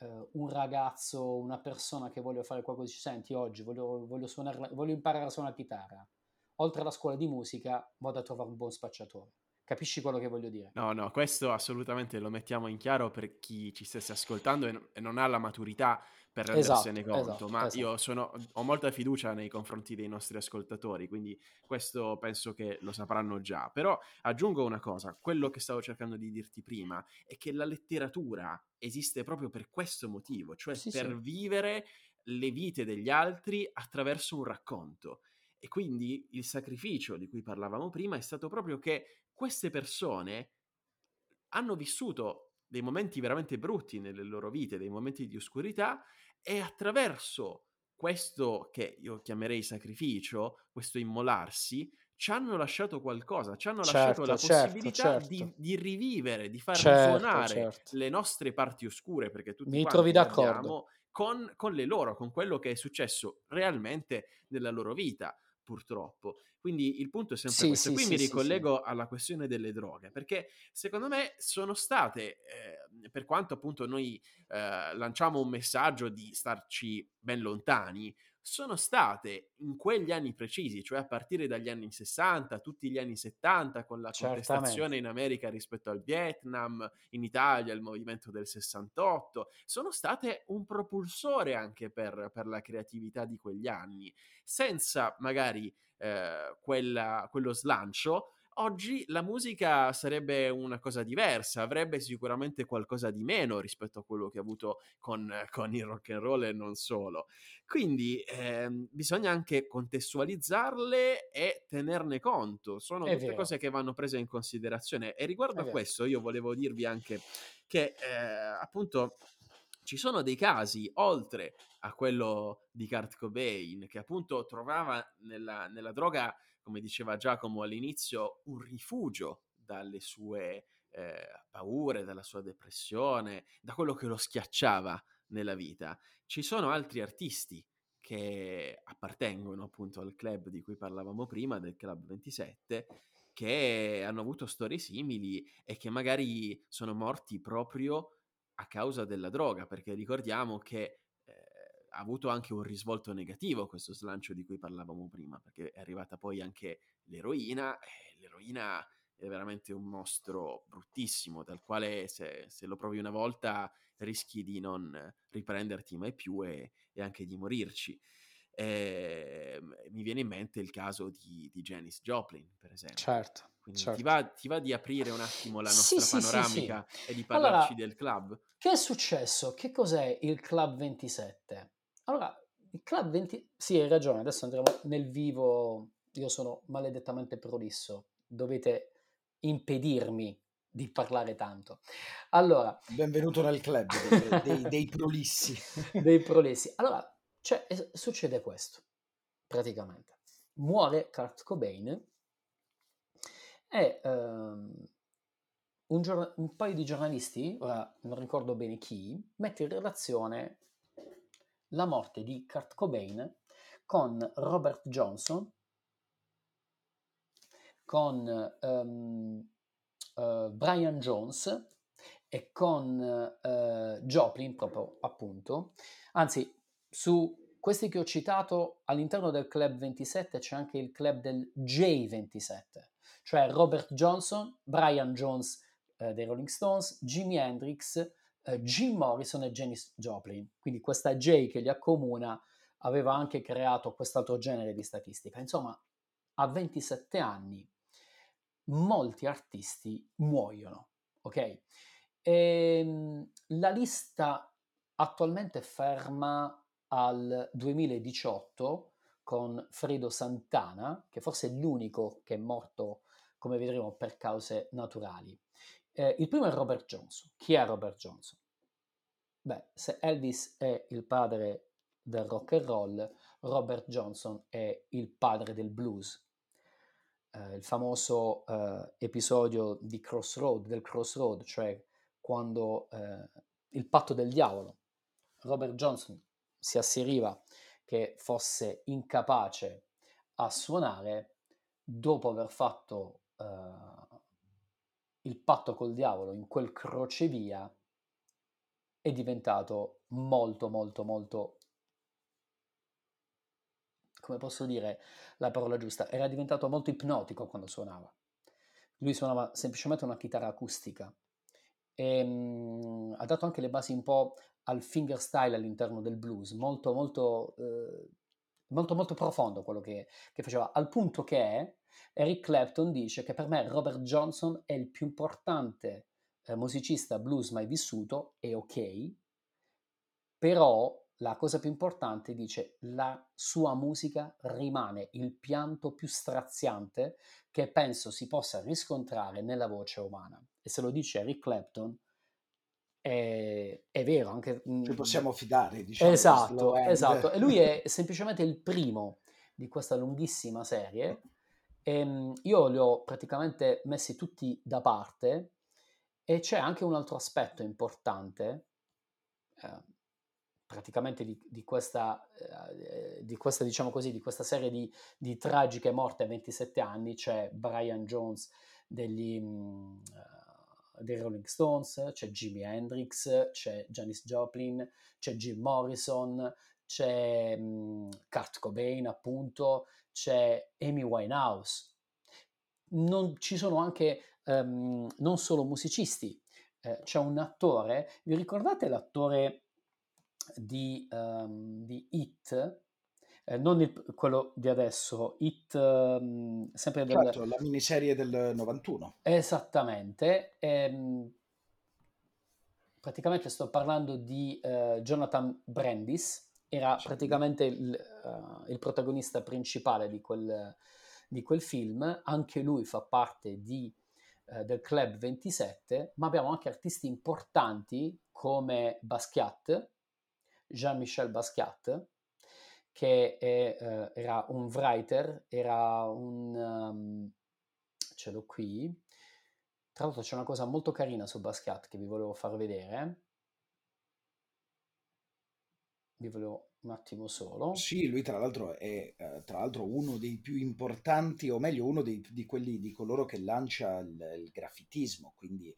uh, un ragazzo, una persona che voglio fare qualcosa, dice senti oggi voglio, voglio, suonare, voglio imparare a suonare la chitarra, oltre alla scuola di musica vado a trovare un buon spacciatore. Capisci quello che voglio dire? No, no, questo assolutamente lo mettiamo in chiaro per chi ci stesse ascoltando e, e non ha la maturità per rendersene esatto, conto, esatto, ma esatto. io sono, ho molta fiducia nei confronti dei nostri ascoltatori, quindi questo penso che lo sapranno già. Però aggiungo una cosa, quello che stavo cercando di dirti prima è che la letteratura esiste proprio per questo motivo, cioè sì, per sì. vivere le vite degli altri attraverso un racconto. E quindi il sacrificio di cui parlavamo prima è stato proprio che queste persone hanno vissuto dei momenti veramente brutti nelle loro vite, dei momenti di oscurità e attraverso questo che io chiamerei sacrificio, questo immolarsi, ci hanno lasciato qualcosa, ci hanno certo, lasciato la certo, possibilità certo. Di, di, rivivere, di far certo, risuonare certo. le nostre parti oscure, perché tutti Mi trovi d'accordo. Con, con le loro, con quello che è successo realmente nella loro vita purtroppo. Quindi il punto è sempre sì, questo. Sì, Qui sì, mi ricollego alla questione delle droghe, perché secondo me sono state, eh, per quanto appunto noi eh, lanciamo un messaggio di starci ben lontani, sono state in quegli anni precisi, cioè a partire dagli anni 60, tutti gli anni 70, con la contestazione in America rispetto al Vietnam, in Italia il movimento del 68, sono state un propulsore anche per, per la creatività di quegli anni, senza magari eh, quella, quello slancio Oggi la musica sarebbe una cosa diversa, avrebbe sicuramente qualcosa di meno rispetto a quello che ha avuto con, con il rock and roll e non solo. Quindi ehm, bisogna anche contestualizzarle e tenerne conto. Sono È tutte vero. cose che vanno prese in considerazione. E riguardo a questo, io volevo dirvi anche che eh, appunto ci sono dei casi, oltre a quello di Kurt Cobain, che appunto trovava nella, nella droga come diceva Giacomo all'inizio, un rifugio dalle sue eh, paure, dalla sua depressione, da quello che lo schiacciava nella vita. Ci sono altri artisti che appartengono appunto al club di cui parlavamo prima, del Club 27, che hanno avuto storie simili e che magari sono morti proprio a causa della droga, perché ricordiamo che ha avuto anche un risvolto negativo questo slancio di cui parlavamo prima, perché è arrivata poi anche l'eroina, e l'eroina è veramente un mostro bruttissimo, dal quale se, se lo provi una volta rischi di non riprenderti mai più e, e anche di morirci. E, ehm, mi viene in mente il caso di, di Janis Joplin, per esempio. Certo. Certo. Ti, va, ti, va, di aprire un attimo la nostra sì, panoramica sì, sì, e di parlarci allora, del club? Che è successo? Che cos'è il Club 27? Allora, il Club 20... Sì, hai ragione, adesso andremo nel vivo. Io sono maledettamente prolisso. Dovete impedirmi di parlare tanto. Allora... Benvenuto nel club dei, dei, dei prolissi. dei prolissi. Allora, cioè, succede questo, praticamente. Muore Kurt Cobain e um, un, giorn- un paio di giornalisti, ora non ricordo bene chi, mette in relazione la morte di Kurt Cobain con Robert Johnson, con um, uh, Brian Jones e con uh, Joplin proprio appunto. Anzi, su questi che ho citato all'interno del Club 27 c'è anche il club del J27, cioè Robert Johnson, Brian Jones uh, dei Rolling Stones, Jimi Hendrix, eh, Jim Morrison e Janis Joplin. Quindi questa J che li accomuna aveva anche creato quest'altro genere di statistica. Insomma, a 27 anni molti artisti muoiono, ok? E, ehm, la lista attualmente è ferma al 2018 con Fredo Santana, che forse è l'unico che è morto, come vedremo, per cause naturali. Eh, il primo è Robert Johnson. Chi è Robert Johnson? Beh, se Elvis è il padre del rock and roll, Robert Johnson è il padre del blues. eh, il famoso eh, episodio di Crossroad, del Crossroad, cioè quando eh, il patto del diavolo, Robert Johnson si asseriva che fosse incapace a suonare dopo aver fatto uh, il patto col diavolo in quel crocevia è diventato molto molto molto come posso dire la parola giusta? Era diventato molto ipnotico quando suonava. Lui suonava semplicemente una chitarra acustica. E um, ha dato anche le basi un po' al fingerstyle all'interno del blues, molto molto, eh, molto, molto profondo quello che, che, faceva, al punto che Eric Clapton dice che per me Robert Johnson è il più importante eh, musicista blues mai vissuto, è ok, però la cosa più importante dice la sua musica rimane il pianto più straziante che penso si possa riscontrare nella voce umana. E se lo dice Eric Clapton, è, è vero, anche... Ci mhmm, possiamo fidare, diciamo. Esatto, esatto. E lui è semplicemente il primo di questa lunghissima serie. E ehm, io li ho praticamente messi tutti da parte e c'è anche un altro aspetto importante, eh, praticamente di, di, questa, eh, di, questa, diciamo così, di questa serie di, di tragiche morte a 27 anni, c'è Brian Jones degli... Mh, mm, dei Rolling Stones, c'è Jimi Hendrix, c'è Janis Joplin, c'è Jim Morrison, c'è um, Kurt Cobain appunto, c'è Amy Winehouse. Non, ci sono anche um, non solo musicisti, eh, c'è un attore, vi ricordate l'attore di, um, di It? Eh, non il, quello di adesso, It, um, sempre del... Certo, la miniserie del 91. Esattamente. Ehm, praticamente sto parlando di uh, Jonathan Brandis, era sì. praticamente il, uh, il, protagonista principale di quel, di quel, film, anche lui fa parte di, uh, del Club 27, ma abbiamo anche artisti importanti come Basquiat, Jean-Michel Basquiat, che è, uh, era un writer, era un... Um, ce l'ho qui. Tra l'altro c'è una cosa molto carina su Basquiat che vi volevo far vedere. Vi volevo un attimo solo. Sì, lui tra l'altro è uh, tra l'altro uno dei più importanti, o meglio uno dei, di quelli di coloro che lancia il, il graffitismo, quindi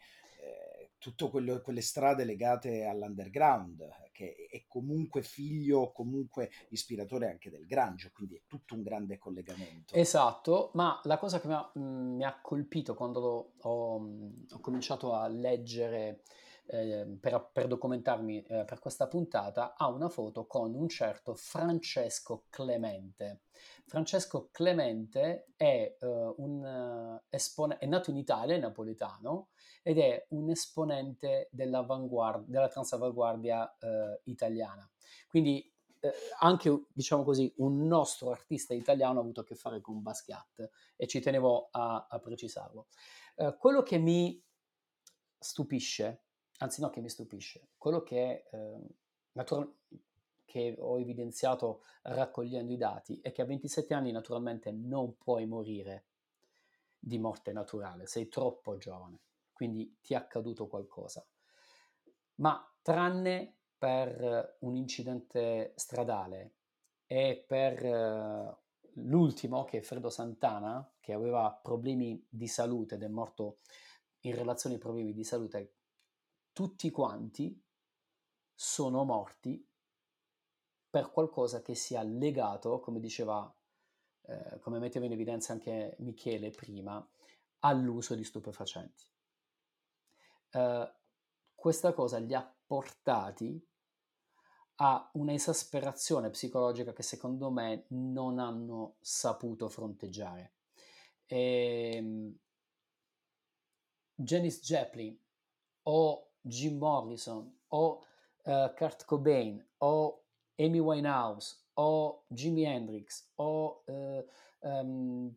tutte quelle strade legate all'underground, che è comunque figlio, comunque ispiratore anche del Grangio, quindi è tutto un grande collegamento. Esatto, ma la cosa che mi ha, mm, mi ha colpito quando ho, mm, ho, cominciato a leggere eh, per, per, documentarmi eh, per questa puntata, ha una foto con un certo Francesco Clemente. Francesco Clemente è, uh, un, espone- è nato in Italia, è napoletano, ed è un esponente della, transavanguardia eh, italiana. Quindi eh, anche, diciamo così, un nostro artista italiano ha avuto a che fare con Basquiat e ci tenevo a, a precisarlo. Eh, quello che mi stupisce, anzi no che mi stupisce, quello che, eh, natural- che ho evidenziato raccogliendo i dati è che a 27 anni naturalmente non puoi morire di morte naturale, sei troppo giovane quindi ti è accaduto qualcosa. Ma tranne per un incidente stradale e per uh, l'ultimo, che è Fredo Santana, che aveva problemi di salute ed è morto in relazione ai problemi di salute, tutti quanti sono morti per qualcosa che sia legato, come diceva, eh, come metteva in evidenza anche Michele prima, all'uso di stupefacenti. Eh, questa cosa li ha portati a un'esasperazione psicologica che secondo me non hanno saputo fronteggiare. E, ehm, Janis Joplin o Jim Morrison o uh, Kurt Cobain o Amy Winehouse o Jimi Hendrix o, uh, um,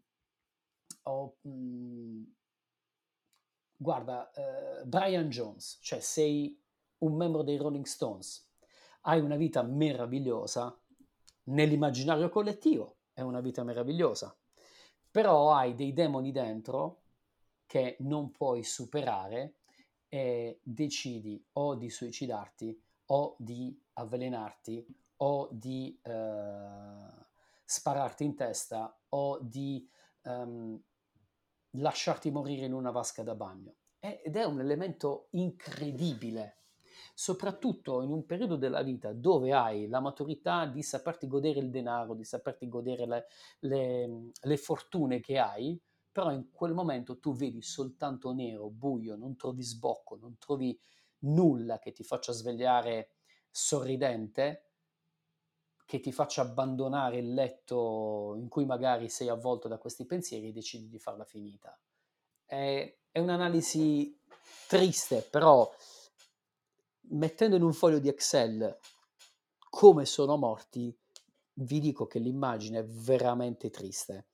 o um, guarda, uh, Brian Jones, cioè sei un membro dei Rolling Stones, hai una vita meravigliosa, nell'immaginario collettivo è una vita meravigliosa, però hai dei demoni dentro che non puoi superare e decidi o di suicidarti o di avvelenarti o di eh, spararti in testa o di um, lasciarti morire in una vasca da bagno. Ed è un elemento incredibile, soprattutto in un periodo della vita dove hai la maturità di saperti godere il denaro, di saperti godere le, le, le fortune che hai, però in quel momento tu vedi soltanto nero, buio, non trovi sbocco, non trovi nulla che ti faccia svegliare sorridente, che ti faccia abbandonare il letto in cui magari sei avvolto da questi pensieri e decidi di farla finita. È, è un'analisi triste, però mettendo in un foglio di Excel come sono morti, vi dico che l'immagine è veramente triste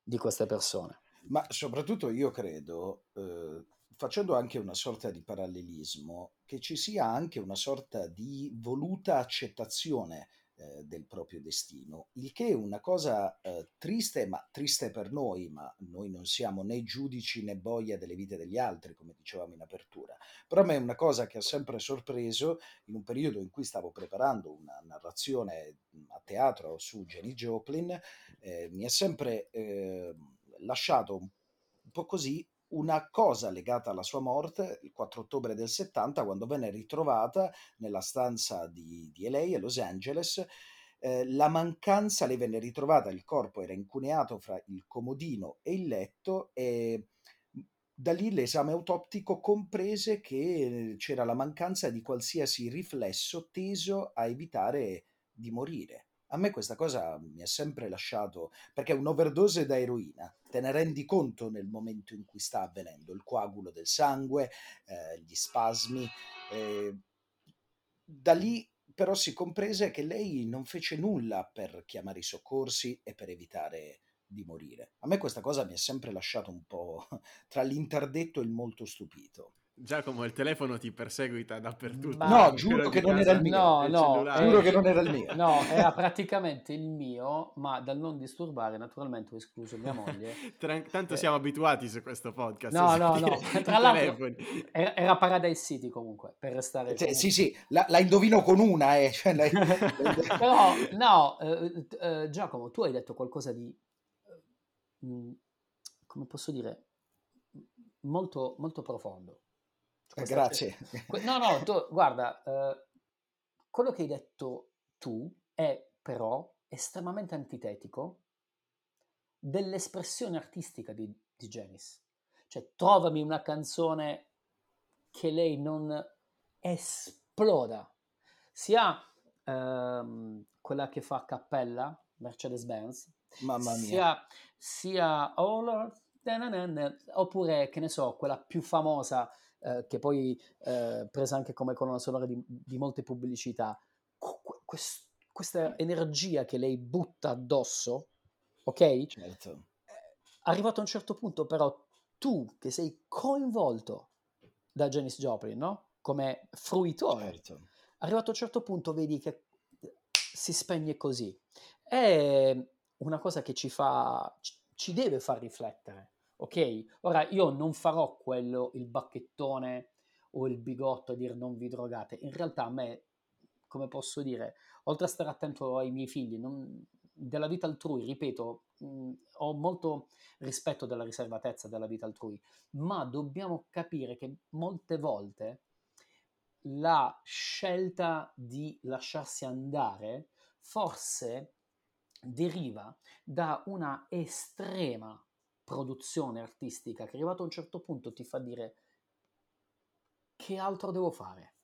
di queste persone. Ma soprattutto io credo, eh, facendo anche una sorta di parallelismo, che ci sia anche una sorta di voluta accettazione eh, del proprio destino, il che è una cosa eh, triste, ma triste per noi, ma noi non siamo né giudici né boia delle vite degli altri, come dicevamo in apertura. Però a me è una cosa che ha sempre sorpreso in un periodo in cui stavo preparando una narrazione a teatro su Jenny Joplin, eh, mi ha sempre ehm, lasciato un po' così una cosa legata alla sua morte il 4 ottobre del 70 quando venne ritrovata nella stanza di, di LA a Los Angeles eh, la mancanza, lei venne ritrovata, il corpo era incuneato fra il comodino e il letto e da lì l'esame autoptico comprese che c'era la mancanza di qualsiasi riflesso teso a evitare di morire. A me questa cosa mi ha sempre lasciato, perché un'overdose da eroina, te ne rendi conto nel momento in cui sta avvenendo, il coagulo del sangue, eh, gli spasmi. Eh, da lì però si comprese che lei non fece nulla per chiamare i soccorsi e per evitare di morire. A me questa cosa mi ha sempre lasciato un po' tra l'interdetto e il molto stupito. Giacomo, il telefono ti perseguita dappertutto. Ma no, giuro che non era il mio. No, no, giuro che non era il mio. No, era praticamente il mio, ma dal non disturbare, naturalmente ho escluso mia moglie. Tran- tanto eh. siamo abituati su questo podcast. No, no, no. Tra l'altro era, era, Paradise City comunque, per restare... Cioè, sì, sì, la, la, indovino con una. Eh. Cioè, la... Però, no, eh, eh, Giacomo, tu hai detto qualcosa di... Mh, mm, come posso dire? Molto, molto profondo eh, grazie. No, no, tu, guarda, eh, quello che hai detto tu è però estremamente antitetico dell'espressione artistica di, di Janice. Cioè, trovami una canzone che lei non esploda, sia ehm, quella che fa a cappella, Mercedes-Benz, Mamma mia. sia, sia oh Lord, oppure, che ne so, quella più famosa eh, che poi eh, presa anche come colonna sonora di, di molte pubblicità, quest, questa energia che lei butta addosso, ok? Certo. Eh, arrivato a un certo punto però tu che sei coinvolto da Janis Joplin, no? Come fruitore, certo. arrivato a un certo punto vedi che si spegne così. È una cosa che ci fa, ci deve far riflettere Ok? Ora io non farò quello, il bacchettone o il bigotto a dire non vi drogate. In realtà a me, come posso dire, oltre a stare attento ai miei figli, non, della vita altrui, ripeto, mh, ho molto rispetto della riservatezza della vita altrui, ma dobbiamo capire che molte volte la scelta di lasciarsi andare forse deriva da una estrema produzione artistica che arrivato a un certo punto ti fa dire che altro devo fare?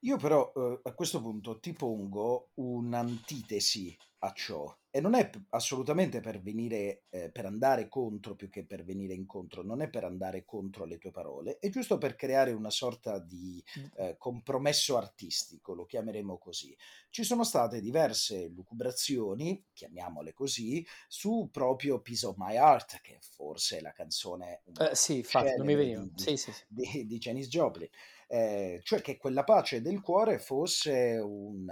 Io però eh, a questo punto ti pongo un'antitesi a ciò e non è assolutamente per venire eh, per andare contro più che per venire incontro, non è per andare contro le tue parole, è giusto per creare una sorta di eh, compromesso artistico, lo chiameremo così. Ci sono state diverse lucubrazioni, chiamiamole così, su proprio Piece of My Heart, che forse è la canzone eh, sì, infatti, non mi veniva. Di, sì, sì, sì. di, di Janis Joplin, eh, cioè che quella pace del cuore fosse un,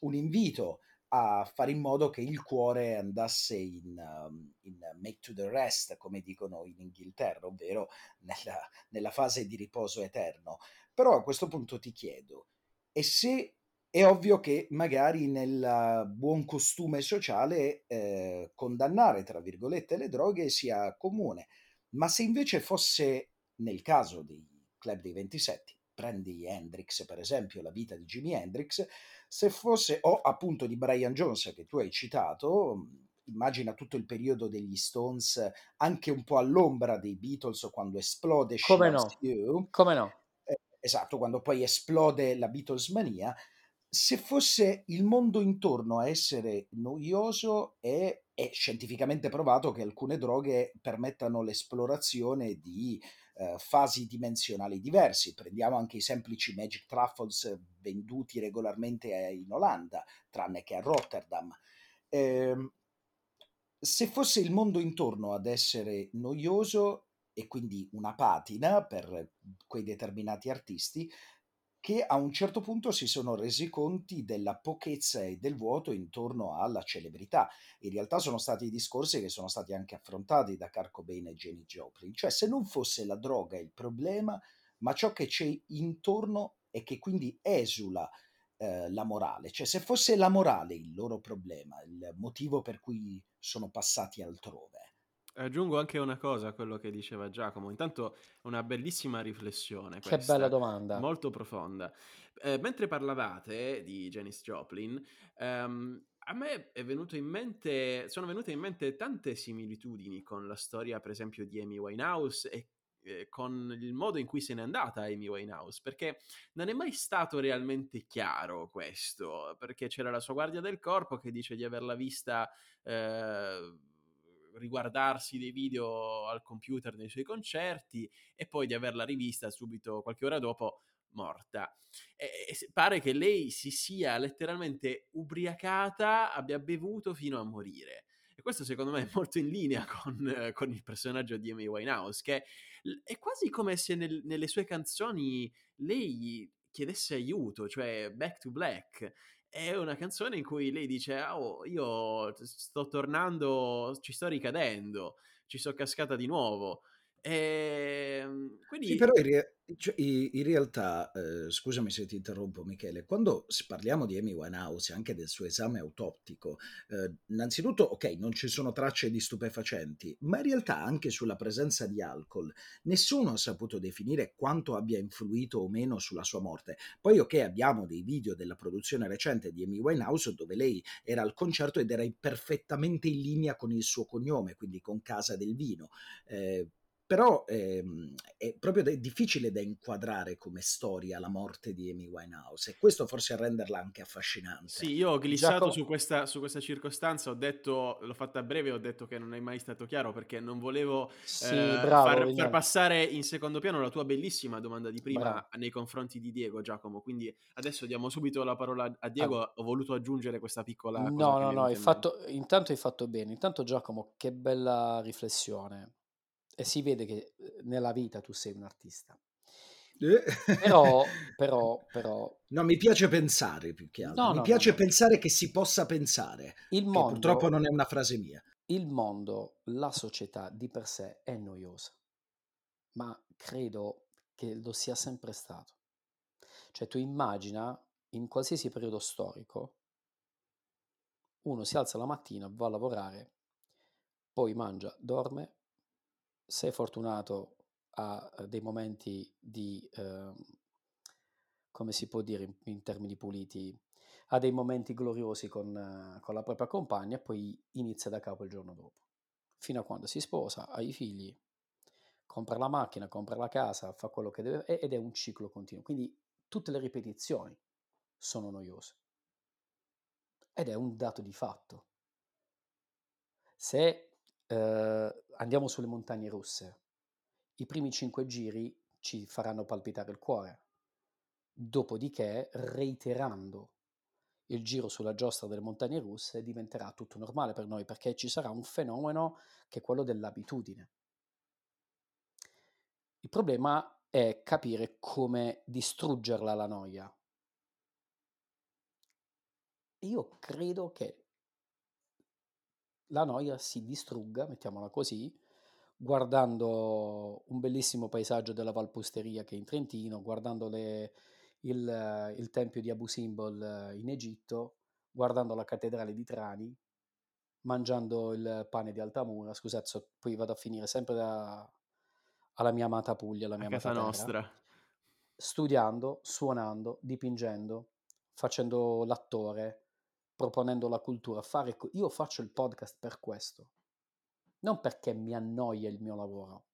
un invito a fare in modo che il cuore andasse in, um, in make to the rest, come dicono in Inghilterra, ovvero nella, nella fase di riposo eterno. Però a questo punto ti chiedo, e se è ovvio che magari nel buon costume sociale eh, condannare, tra virgolette, le droghe sia comune, ma se invece fosse nel caso dei club dei 27, prendi Hendrix per esempio, la vita di Jimi Hendrix, se fosse, o appunto di Brian Jones che tu hai citato, immagina tutto il periodo degli Stones, anche un po' all'ombra dei Beatles quando esplode Come no? You, Come no? Eh, esatto, quando poi esplode la Beatles mania, se fosse il mondo intorno a essere noioso è, è scientificamente provato che alcune droghe permettano l'esplorazione di eh, fasi dimensionali diversi. Prendiamo anche i semplici Magic Truffles venduti regolarmente in Olanda, tranne che a Rotterdam. Eh, se fosse il mondo intorno ad essere noioso e quindi una patina per quei determinati artisti, che a un certo punto si sono resi conti della pochezza e del vuoto intorno alla celebrità. In realtà sono stati discorsi che sono stati anche affrontati da Kurt Cobain e Jenny Joplin, cioè se non fosse la droga il problema, ma ciò che c'è intorno e che quindi esula eh, la morale, cioè se fosse la morale il loro problema, il motivo per cui sono passati altrove Aggiungo anche una cosa a quello che diceva Giacomo. Intanto una bellissima riflessione Che questa, bella domanda. molto profonda. Eh, mentre parlavate di Janis Joplin, ehm, a me è venuto in mente, sono venute in mente tante similitudini con la storia, per esempio, di Amy Winehouse e eh, con il modo in cui se n'è andata Amy Winehouse, perché non è mai stato realmente chiaro questo, perché c'era la sua guardia del corpo che dice di averla vista eh, riguardarsi dei video al computer nei suoi concerti e poi di averla rivista subito qualche ora dopo morta. E pare che lei si sia letteralmente ubriacata, abbia bevuto fino a morire. E questo secondo me è molto in linea con, con il personaggio di Amy Winehouse, che è quasi come se nel, nelle sue canzoni lei chiedesse aiuto, cioè Back to Black è una canzone in cui lei dice: Oh, io sto tornando, ci sto ricadendo, ci sono cascata di nuovo. E ehm, quindi... Sì, però in, re- cioè, in realtà, eh, scusami se ti interrompo Michele, quando parliamo di Amy Winehouse e anche del suo esame autoptico, eh, innanzitutto, ok, non ci sono tracce di stupefacenti, ma in realtà anche sulla presenza di alcol nessuno ha saputo definire quanto abbia influito o meno sulla sua morte. Poi, ok, abbiamo dei video della produzione recente di Amy Winehouse dove lei era al concerto ed era perfettamente in linea con il suo cognome, quindi con Casa del Vino. Eh, però ehm, è proprio de- difficile da inquadrare come storia la morte di Amy Winehouse e questo forse a renderla anche affascinante. Sì, io ho glissato Giacomo... su, questa, su, questa, circostanza, ho detto, l'ho fatta a breve, ho detto che non è mai stato chiaro perché non volevo sì, eh, bravo, far, far, passare in secondo piano la tua bellissima domanda di prima bravo. nei confronti di Diego, Giacomo, quindi adesso diamo subito la parola a Diego, ah. ho voluto aggiungere questa piccola... No, no, no, hai fatto, intanto hai fatto bene, intanto Giacomo, che bella riflessione e si vede che uhm, nella vita tu sei un artista. Eh. Però, però, però... No, mi piace pensare più che altro. No, mi no, piace no, pensare che si possa pensare. Il mondo, purtroppo non è una frase mia. Il mondo, la società di per sé è noiosa, ma credo che lo sia sempre stato. Cioè tu immagina in qualsiasi periodo storico, uno si alza la mattina, va a lavorare, poi mangia, dorme, sei fortunato a dei momenti di, eh, come si può dire in, in, termini puliti, ha dei momenti gloriosi con, con, la propria compagna poi inizia da capo il giorno dopo, fino a quando si sposa, ha i figli, compra la macchina, compra la casa, fa quello che deve ed è un ciclo continuo. Quindi tutte le ripetizioni sono noiose. Ed è un dato di fatto. Se eh, andiamo sulle montagne russe. I primi cinque giri ci faranno palpitare il cuore. Dopodiché, reiterando il giro sulla giostra delle montagne russe, diventerà tutto normale per noi perché ci sarà un fenomeno che è quello dell'abitudine. Il problema è capire come distruggerla la noia. io credo che la noia si distrugga, mettiamola così, guardando un bellissimo paesaggio della Valpusteria che è in Trentino, guardando le, il, il, tempio di Abu Simbol in Egitto, guardando la cattedrale di Trani, mangiando il pane di Altamura, scusate, so, poi vado a finire sempre da, alla mia amata Puglia, alla mia amata casa terra, nostra. studiando, suonando, dipingendo, facendo l'attore, proponendo la cultura. Fare, io faccio il podcast per questo, non perché mi annoia il mio lavoro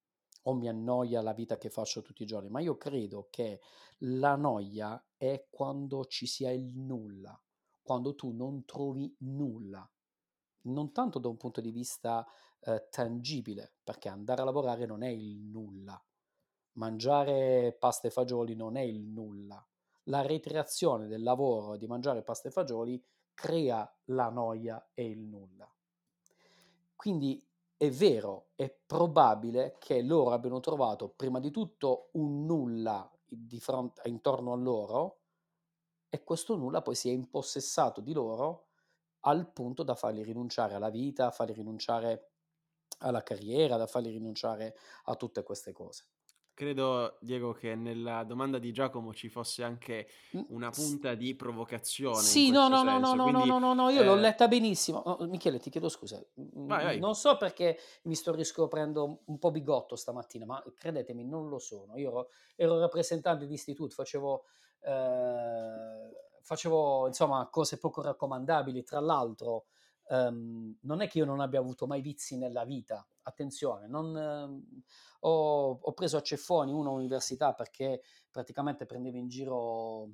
o mi annoia la vita che faccio tutti i giorni, ma io credo che la noia è quando ci sia il nulla, quando tu non trovi nulla, non tanto da un punto di vista eh, tangibile, perché andare a lavorare non è il nulla, mangiare pasta e fagioli non è il nulla, la ricreazione del lavoro di mangiare pasta e fagioli crea la noia e il nulla. Quindi è vero, è probabile che loro abbiano trovato prima di tutto un nulla di fronte, intorno a loro e questo nulla poi si è impossessato di loro al punto da farli rinunciare alla vita, farli rinunciare alla carriera, da farli rinunciare a tutte queste cose credo, Diego, che nella domanda di Giacomo ci fosse anche mm. una punta di provocazione. Sì, no, no, no, no, Quindi, no, no, no, io eh... l'ho letta benissimo. No, Michele, ti chiedo scusa. Mm, vai, vai. Non so perché mi sto riscoprendo un po' bigotto stamattina, ma credetemi, non lo sono. Io ero, ero rappresentante di istituto, facevo... Eh, facevo insomma cose poco raccomandabili, tra l'altro um, non è che io non abbia avuto mai vizi nella vita, attenzione, non, eh, ho, ho, preso a ceffoni una università perché praticamente prendeva in giro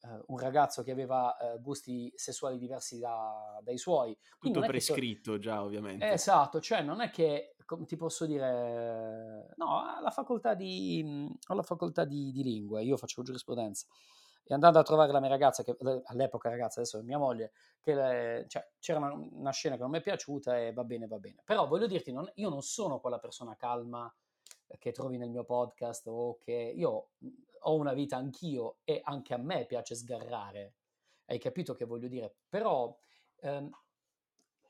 eh, un ragazzo che aveva eh, gusti sessuali diversi da, dai suoi. Quindi Tutto prescritto so... già, ovviamente. Esatto, cioè non è che, ti posso dire, no, alla facoltà di, alla facoltà di, di lingue, io facevo giurisprudenza e andando a trovare la mia ragazza, che all'epoca ragazza, adesso è mia moglie, che le, cioè, c'era una, una, scena che non mi è piaciuta e va bene, va bene. Però voglio dirti, non, io non sono quella persona calma che trovi nel mio podcast o che io ho una vita anch'io e anche a me piace sgarrare. Hai capito che voglio dire? Però ehm,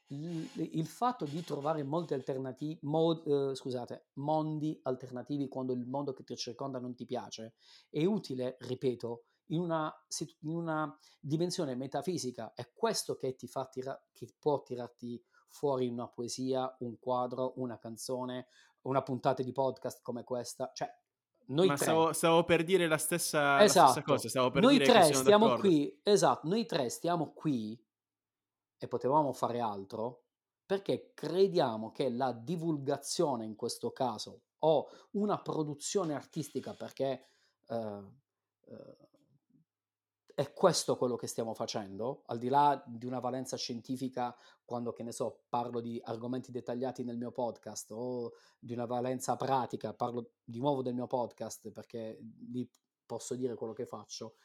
il, il, fatto di trovare molti alternativi, mod, eh, scusate, mondi alternativi quando il mondo che ti circonda non ti piace è utile, ripeto, in una, in una dimensione metafisica, è questo che ti fa tira, che può tirarti fuori una poesia, un quadro, una canzone, una puntata di podcast come questa. Cioè, noi Ma tre, stavo, stavo, per dire la stessa, esatto. la stessa esatto. cosa. Stavo per noi dire tre stiamo d'accordo. qui, esatto, noi tre stiamo qui e potevamo fare altro perché crediamo che la divulgazione in questo caso o una produzione artistica perché eh, eh, è questo quello che stiamo facendo, al di là di una valenza scientifica quando, che ne so, parlo di argomenti dettagliati nel mio podcast o di una valenza pratica, parlo di nuovo del mio podcast perché lì posso dire quello che faccio,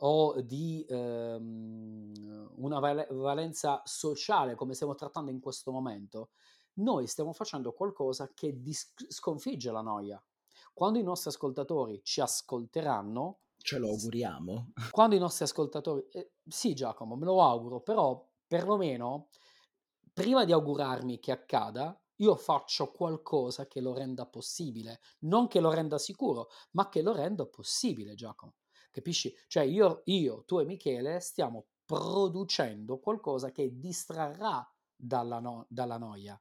o di ehm, una valenza sociale come stiamo trattando in questo momento, noi stiamo facendo qualcosa che dis- sconfigge la noia. Quando i nostri ascoltatori ci ascolteranno, Ce lo auguriamo. Quando i nostri ascoltatori... Eh, sì Giacomo, me lo auguro, però perlomeno prima di augurarmi che accada, io faccio qualcosa che lo renda possibile. Non che lo renda sicuro, ma che lo renda possibile, Giacomo. Capisci? Cioè io, io tu e Michele stiamo producendo qualcosa che distrarrà dalla, no- dalla noia.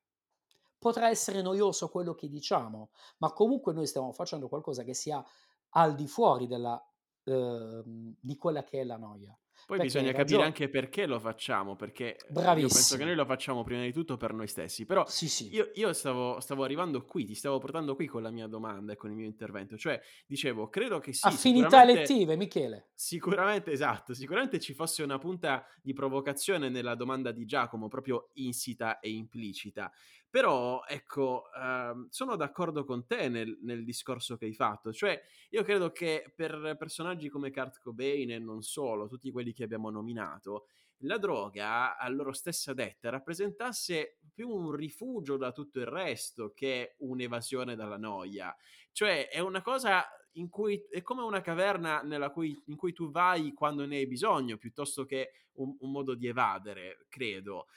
Potrà essere noioso quello che diciamo, ma comunque noi stiamo facendo qualcosa che sia al di fuori della Ehm, di quella che è la noia. Poi perché bisogna capire anche perché lo facciamo, perché Bravissimo. io penso che noi lo facciamo prima di tutto per noi stessi, però sì, sì. io, io stavo, stavo, arrivando qui, ti stavo portando qui con la mia domanda e con il mio intervento, cioè dicevo, credo che sì. Affinità elettive, Michele. Sicuramente, esatto, sicuramente ci fosse una punta di provocazione nella domanda di Giacomo, proprio insita e implicita, però, ecco, uh, sono d'accordo con te nel, nel, discorso che hai fatto. Cioè, io credo che per personaggi come Kurt Cobain e non solo, tutti quelli che abbiamo nominato, la droga, a loro stessa detta, rappresentasse più un rifugio da tutto il resto che un'evasione dalla noia. Cioè è una cosa in cui è come una caverna cui, in cui tu vai quando ne hai bisogno, piuttosto che un, un modo di evadere, credo.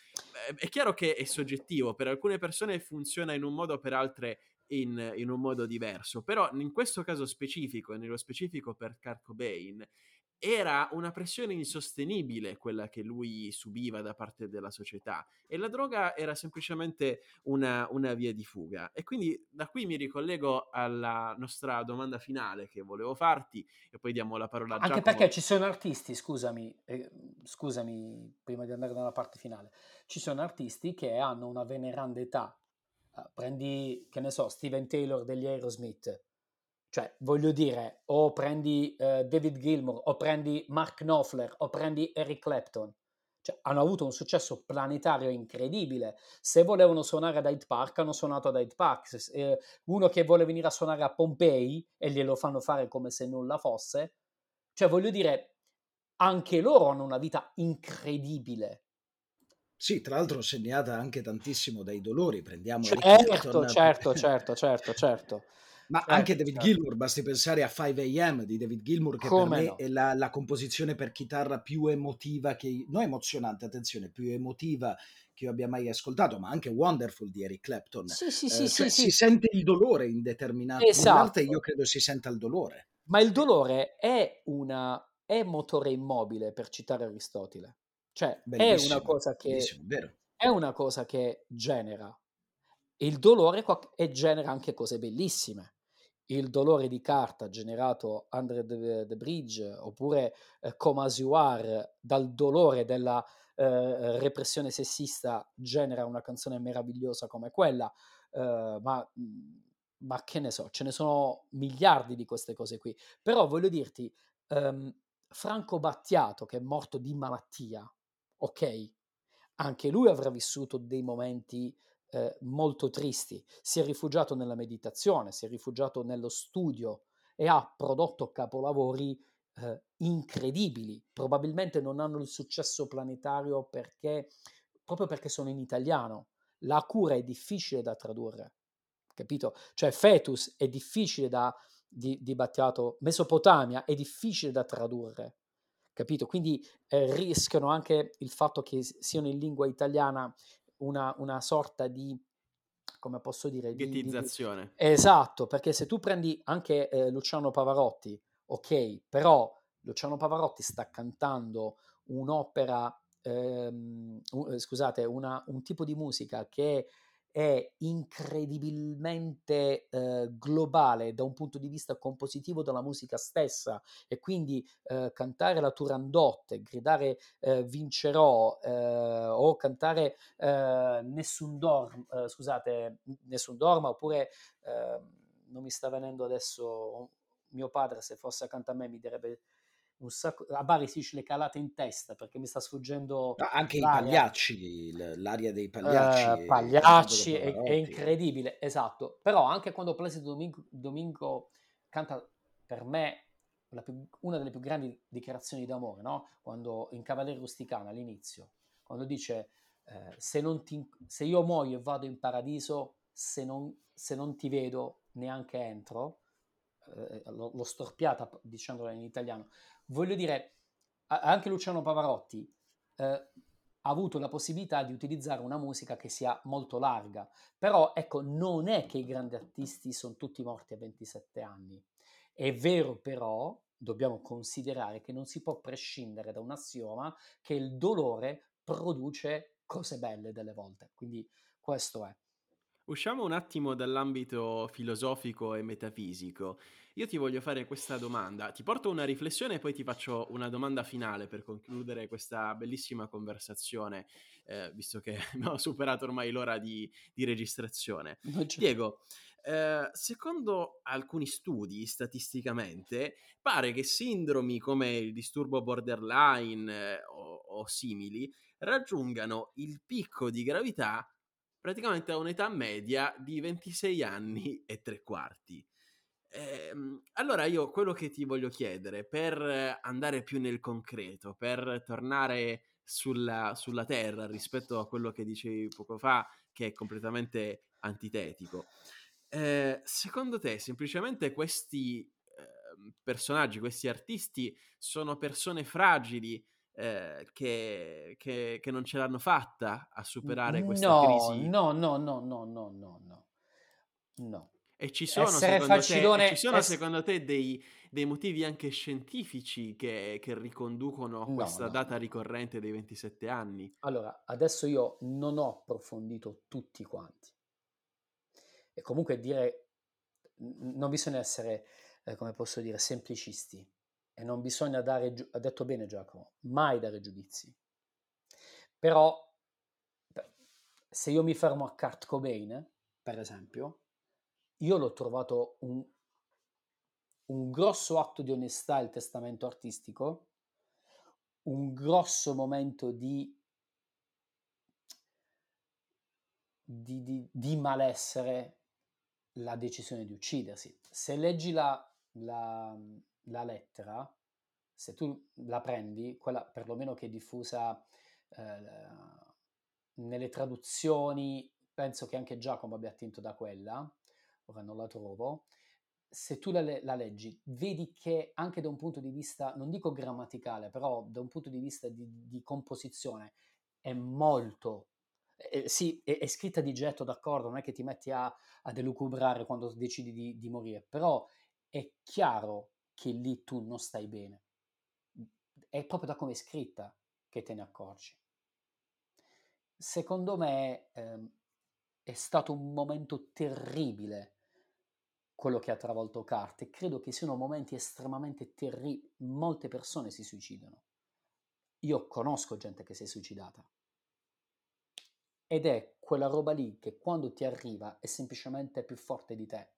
È, è chiaro che è soggettivo, per alcune persone funziona in un modo, per altre in, in, un modo diverso, però in questo caso specifico, e nello specifico per Kurt Cobain, era una pressione insostenibile quella che lui subiva da parte della società e la droga era semplicemente una, una, via di fuga. E quindi da qui mi ricollego alla nostra domanda finale che volevo farti e poi diamo la parola a Anche Giacomo. perché ci sono artisti, scusami, eh, scusami prima di andare nella parte finale, ci sono artisti che hanno una veneranda età. Uh, prendi, che ne so, Steven Taylor degli Aerosmith cioè, voglio dire, o prendi uh, David Gilmour, o prendi Mark Knopfler, o prendi Eric Clapton. Cioè, hanno avuto un successo planetario incredibile. Se volevano suonare ad Hyde Park, hanno suonato ad Hyde Park. Se, eh, uno che vuole venire a suonare a Pompei e glielo fanno fare come se nulla fosse. Cioè, voglio dire, anche loro hanno una vita incredibile. Sì, tra l'altro segnata anche tantissimo dai dolori. Prendiamo certo, certo, certo, certo, certo. Ma eh, anche David certo. Gilmour, basti pensare a 5 AM di David Gilmour, che Come per me no? è la, la, composizione per chitarra più emotiva, che, non emozionante, attenzione, più emotiva che io abbia mai ascoltato, ma anche Wonderful di Eric Clapton. Sì, sì, sì, eh, cioè, sì, si sente il dolore in determinate esatto. parte, io credo si senta il dolore. Ma il dolore è, una, è motore immobile, per citare Aristotele. Cioè, è una cosa che... È una cosa che genera. Il dolore e genera anche cose bellissime il dolore di carta generato Under the, the Bridge oppure eh, Come As You Are dal dolore della eh, repressione sessista genera una canzone meravigliosa come quella, eh, ma, ma, che ne so, ce ne sono miliardi di queste cose qui. Però voglio dirti, ehm, Franco Battiato che è morto di malattia, ok? Anche lui avrà vissuto dei momenti eh, molto tristi. Si è rifugiato nella meditazione, si è rifugiato nello studio e ha prodotto capolavori eh, incredibili. Probabilmente non hanno il successo planetario perché, proprio perché sono in italiano. La cura è difficile da tradurre, capito? Cioè Fetus è difficile da, di, di Battiato, Mesopotamia è difficile da tradurre, capito? Quindi eh, rischiano anche il fatto che siano in lingua italiana una, una sorta di come posso dire ghettizzazione di, di... esatto perché se tu prendi anche eh, Luciano Pavarotti ok però Luciano Pavarotti sta cantando un'opera ehm, un, scusate una, un tipo di musica che è incredibilmente eh, globale da un punto di vista compositivo della musica stessa e quindi eh, cantare la Turandot, gridare eh, vincerò eh, o cantare eh, nessun dorma, eh, scusate, nessun dorma oppure ehm, non mi sta venendo adesso mio padre se fosse accanto a me mi direbbe sacco, a Bari si dice le calate in testa perché mi sta sfuggendo no, anche l'aria. i pagliacci l'aria dei pagliacci uh, pagliacci è, è, incredibile esatto però anche quando Placido Domingo, Domingo canta per me più, una delle più grandi dichiarazioni d'amore no? quando in Cavaliere Rusticana all'inizio quando dice eh, se, ti, se, io muoio e vado in paradiso se non, se non ti vedo neanche entro eh, l'ho storpiata dicendola in italiano voglio dire, anche Luciano Pavarotti eh, ha avuto la possibilità di utilizzare una musica che sia molto larga, però ecco, non è che i grandi artisti sono tutti morti a 27 anni. È vero però, dobbiamo considerare che non si può prescindere da un assioma che il dolore produce cose belle delle volte, quindi questo è. Usciamo un attimo dall'ambito filosofico e metafisico. Io ti voglio fare questa domanda, ti porto una riflessione e poi ti faccio una domanda finale per concludere questa bellissima conversazione, eh, visto che abbiamo superato ormai l'ora di, di registrazione. Diego, eh, secondo alcuni studi, statisticamente, pare che sindromi come il disturbo borderline eh, o, o simili raggiungano il picco di gravità praticamente a un'età media di 26 anni e tre quarti. Ehm, allora io quello che ti voglio chiedere, per andare più nel concreto, per tornare sulla, sulla terra rispetto a quello che dicevi poco fa, che è completamente antitetico. Eh, secondo te, semplicemente questi eh, personaggi, questi artisti, sono persone fragili eh, che, che, che, non ce l'hanno fatta a superare questa no, crisi? No, no, no, no, no, no, no. No. E ci sono, secondo te, ci sono ess- secondo te, dei, dei, motivi anche scientifici che, che riconducono a questa no, data ricorrente dei 27 anni? Allora, adesso io non ho approfondito tutti quanti. E comunque dire, non bisogna essere, eh, come posso dire, semplicisti. E non bisogna dare, ha detto bene Giacomo, mai dare giudizi. Però, se io mi fermo a Kurt Cobain, per esempio, io l'ho trovato un, un grosso atto di onestà il testamento artistico, un grosso momento di, di, di, di malessere la decisione di uccidersi. Se leggi la, la, la, lettera, se tu la prendi, quella perlomeno che è diffusa eh, nelle traduzioni, penso che anche Giacomo abbia attinto da quella, ora non la trovo, se tu la, la, leggi, vedi che anche da un punto di vista, non dico grammaticale, però da un punto di vista di, di composizione è molto... Eh, sì, è, è, scritta di getto, d'accordo, non è che ti metti a, a delucubrare quando decidi di, di morire, però è chiaro che lì tu non stai bene. È proprio da come è scritta che te ne accorgi. Secondo me ehm, è stato un momento terribile quello che ha travolto Carte. Credo che siano momenti estremamente terribili. Molte persone si suicidano. Io conosco gente che si è suicidata. Ed è quella roba lì che quando ti arriva è semplicemente più forte di te.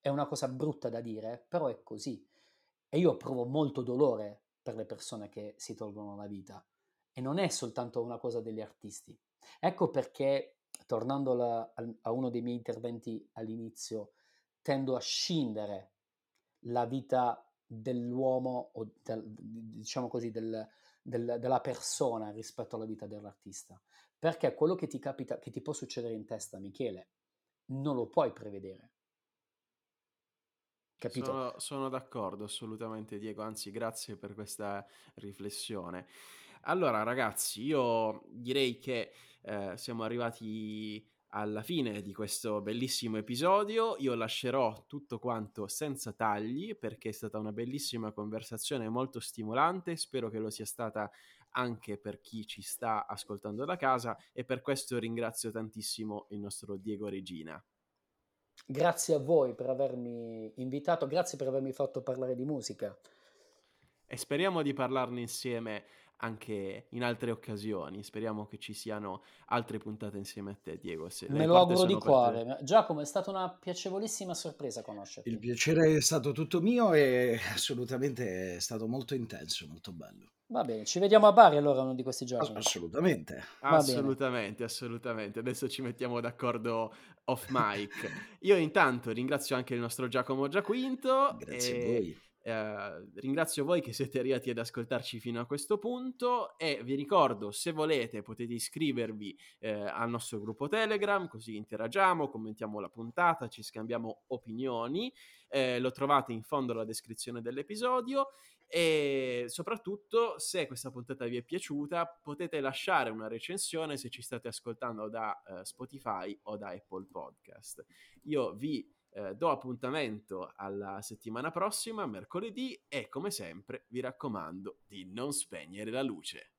È una cosa brutta da dire, però è così. E io provo molto dolore per le persone che si tolgono la vita. E non è soltanto una cosa degli artisti. Ecco perché, tornando alla, a uno dei miei interventi all'inizio, tendo a scindere la vita dell'uomo o del, diciamo così del, del, della persona rispetto alla vita dell'artista. Perché quello che ti capita che ti può succedere in testa Michele non lo puoi prevedere. Capito? Sono, sono d'accordo assolutamente Diego anzi grazie per questa riflessione. Allora ragazzi io direi che eh, siamo arrivati alla fine di questo bellissimo episodio. Io lascerò tutto quanto senza tagli perché è stata una bellissima conversazione molto stimolante. Spero che lo sia stata anche per chi ci sta ascoltando da casa e per questo ringrazio tantissimo il nostro Diego Regina. Grazie a voi per avermi invitato, grazie per avermi fatto parlare di musica. E speriamo di parlarne insieme anche in altre occasioni. Speriamo che ci siano altre puntate insieme a te, Diego. Me lo auguro di cuore. Giacomo, è stata una piacevolissima sorpresa conoscerti. Il piacere è stato tutto mio e assolutamente è stato molto intenso, molto bello. Va bene, ci vediamo a Bari allora uno di questi giorni. Assolutamente. assolutamente, assolutamente. Adesso ci mettiamo d'accordo off mic. Io intanto ringrazio anche il nostro Giacomo Giaquinto. Grazie e... a voi eh, ringrazio voi che siete arrivati ad ascoltarci fino a questo punto e vi ricordo se volete potete iscrivervi eh, al nostro gruppo Telegram così interagiamo, commentiamo la puntata, ci scambiamo opinioni, eh, lo trovate in fondo alla descrizione dell'episodio e soprattutto se questa puntata vi è piaciuta potete lasciare una recensione se ci state ascoltando da uh, Spotify o da Apple Podcast. Io vi eh, do appuntamento alla settimana prossima, mercoledì, e come sempre vi raccomando di non spegnere la luce.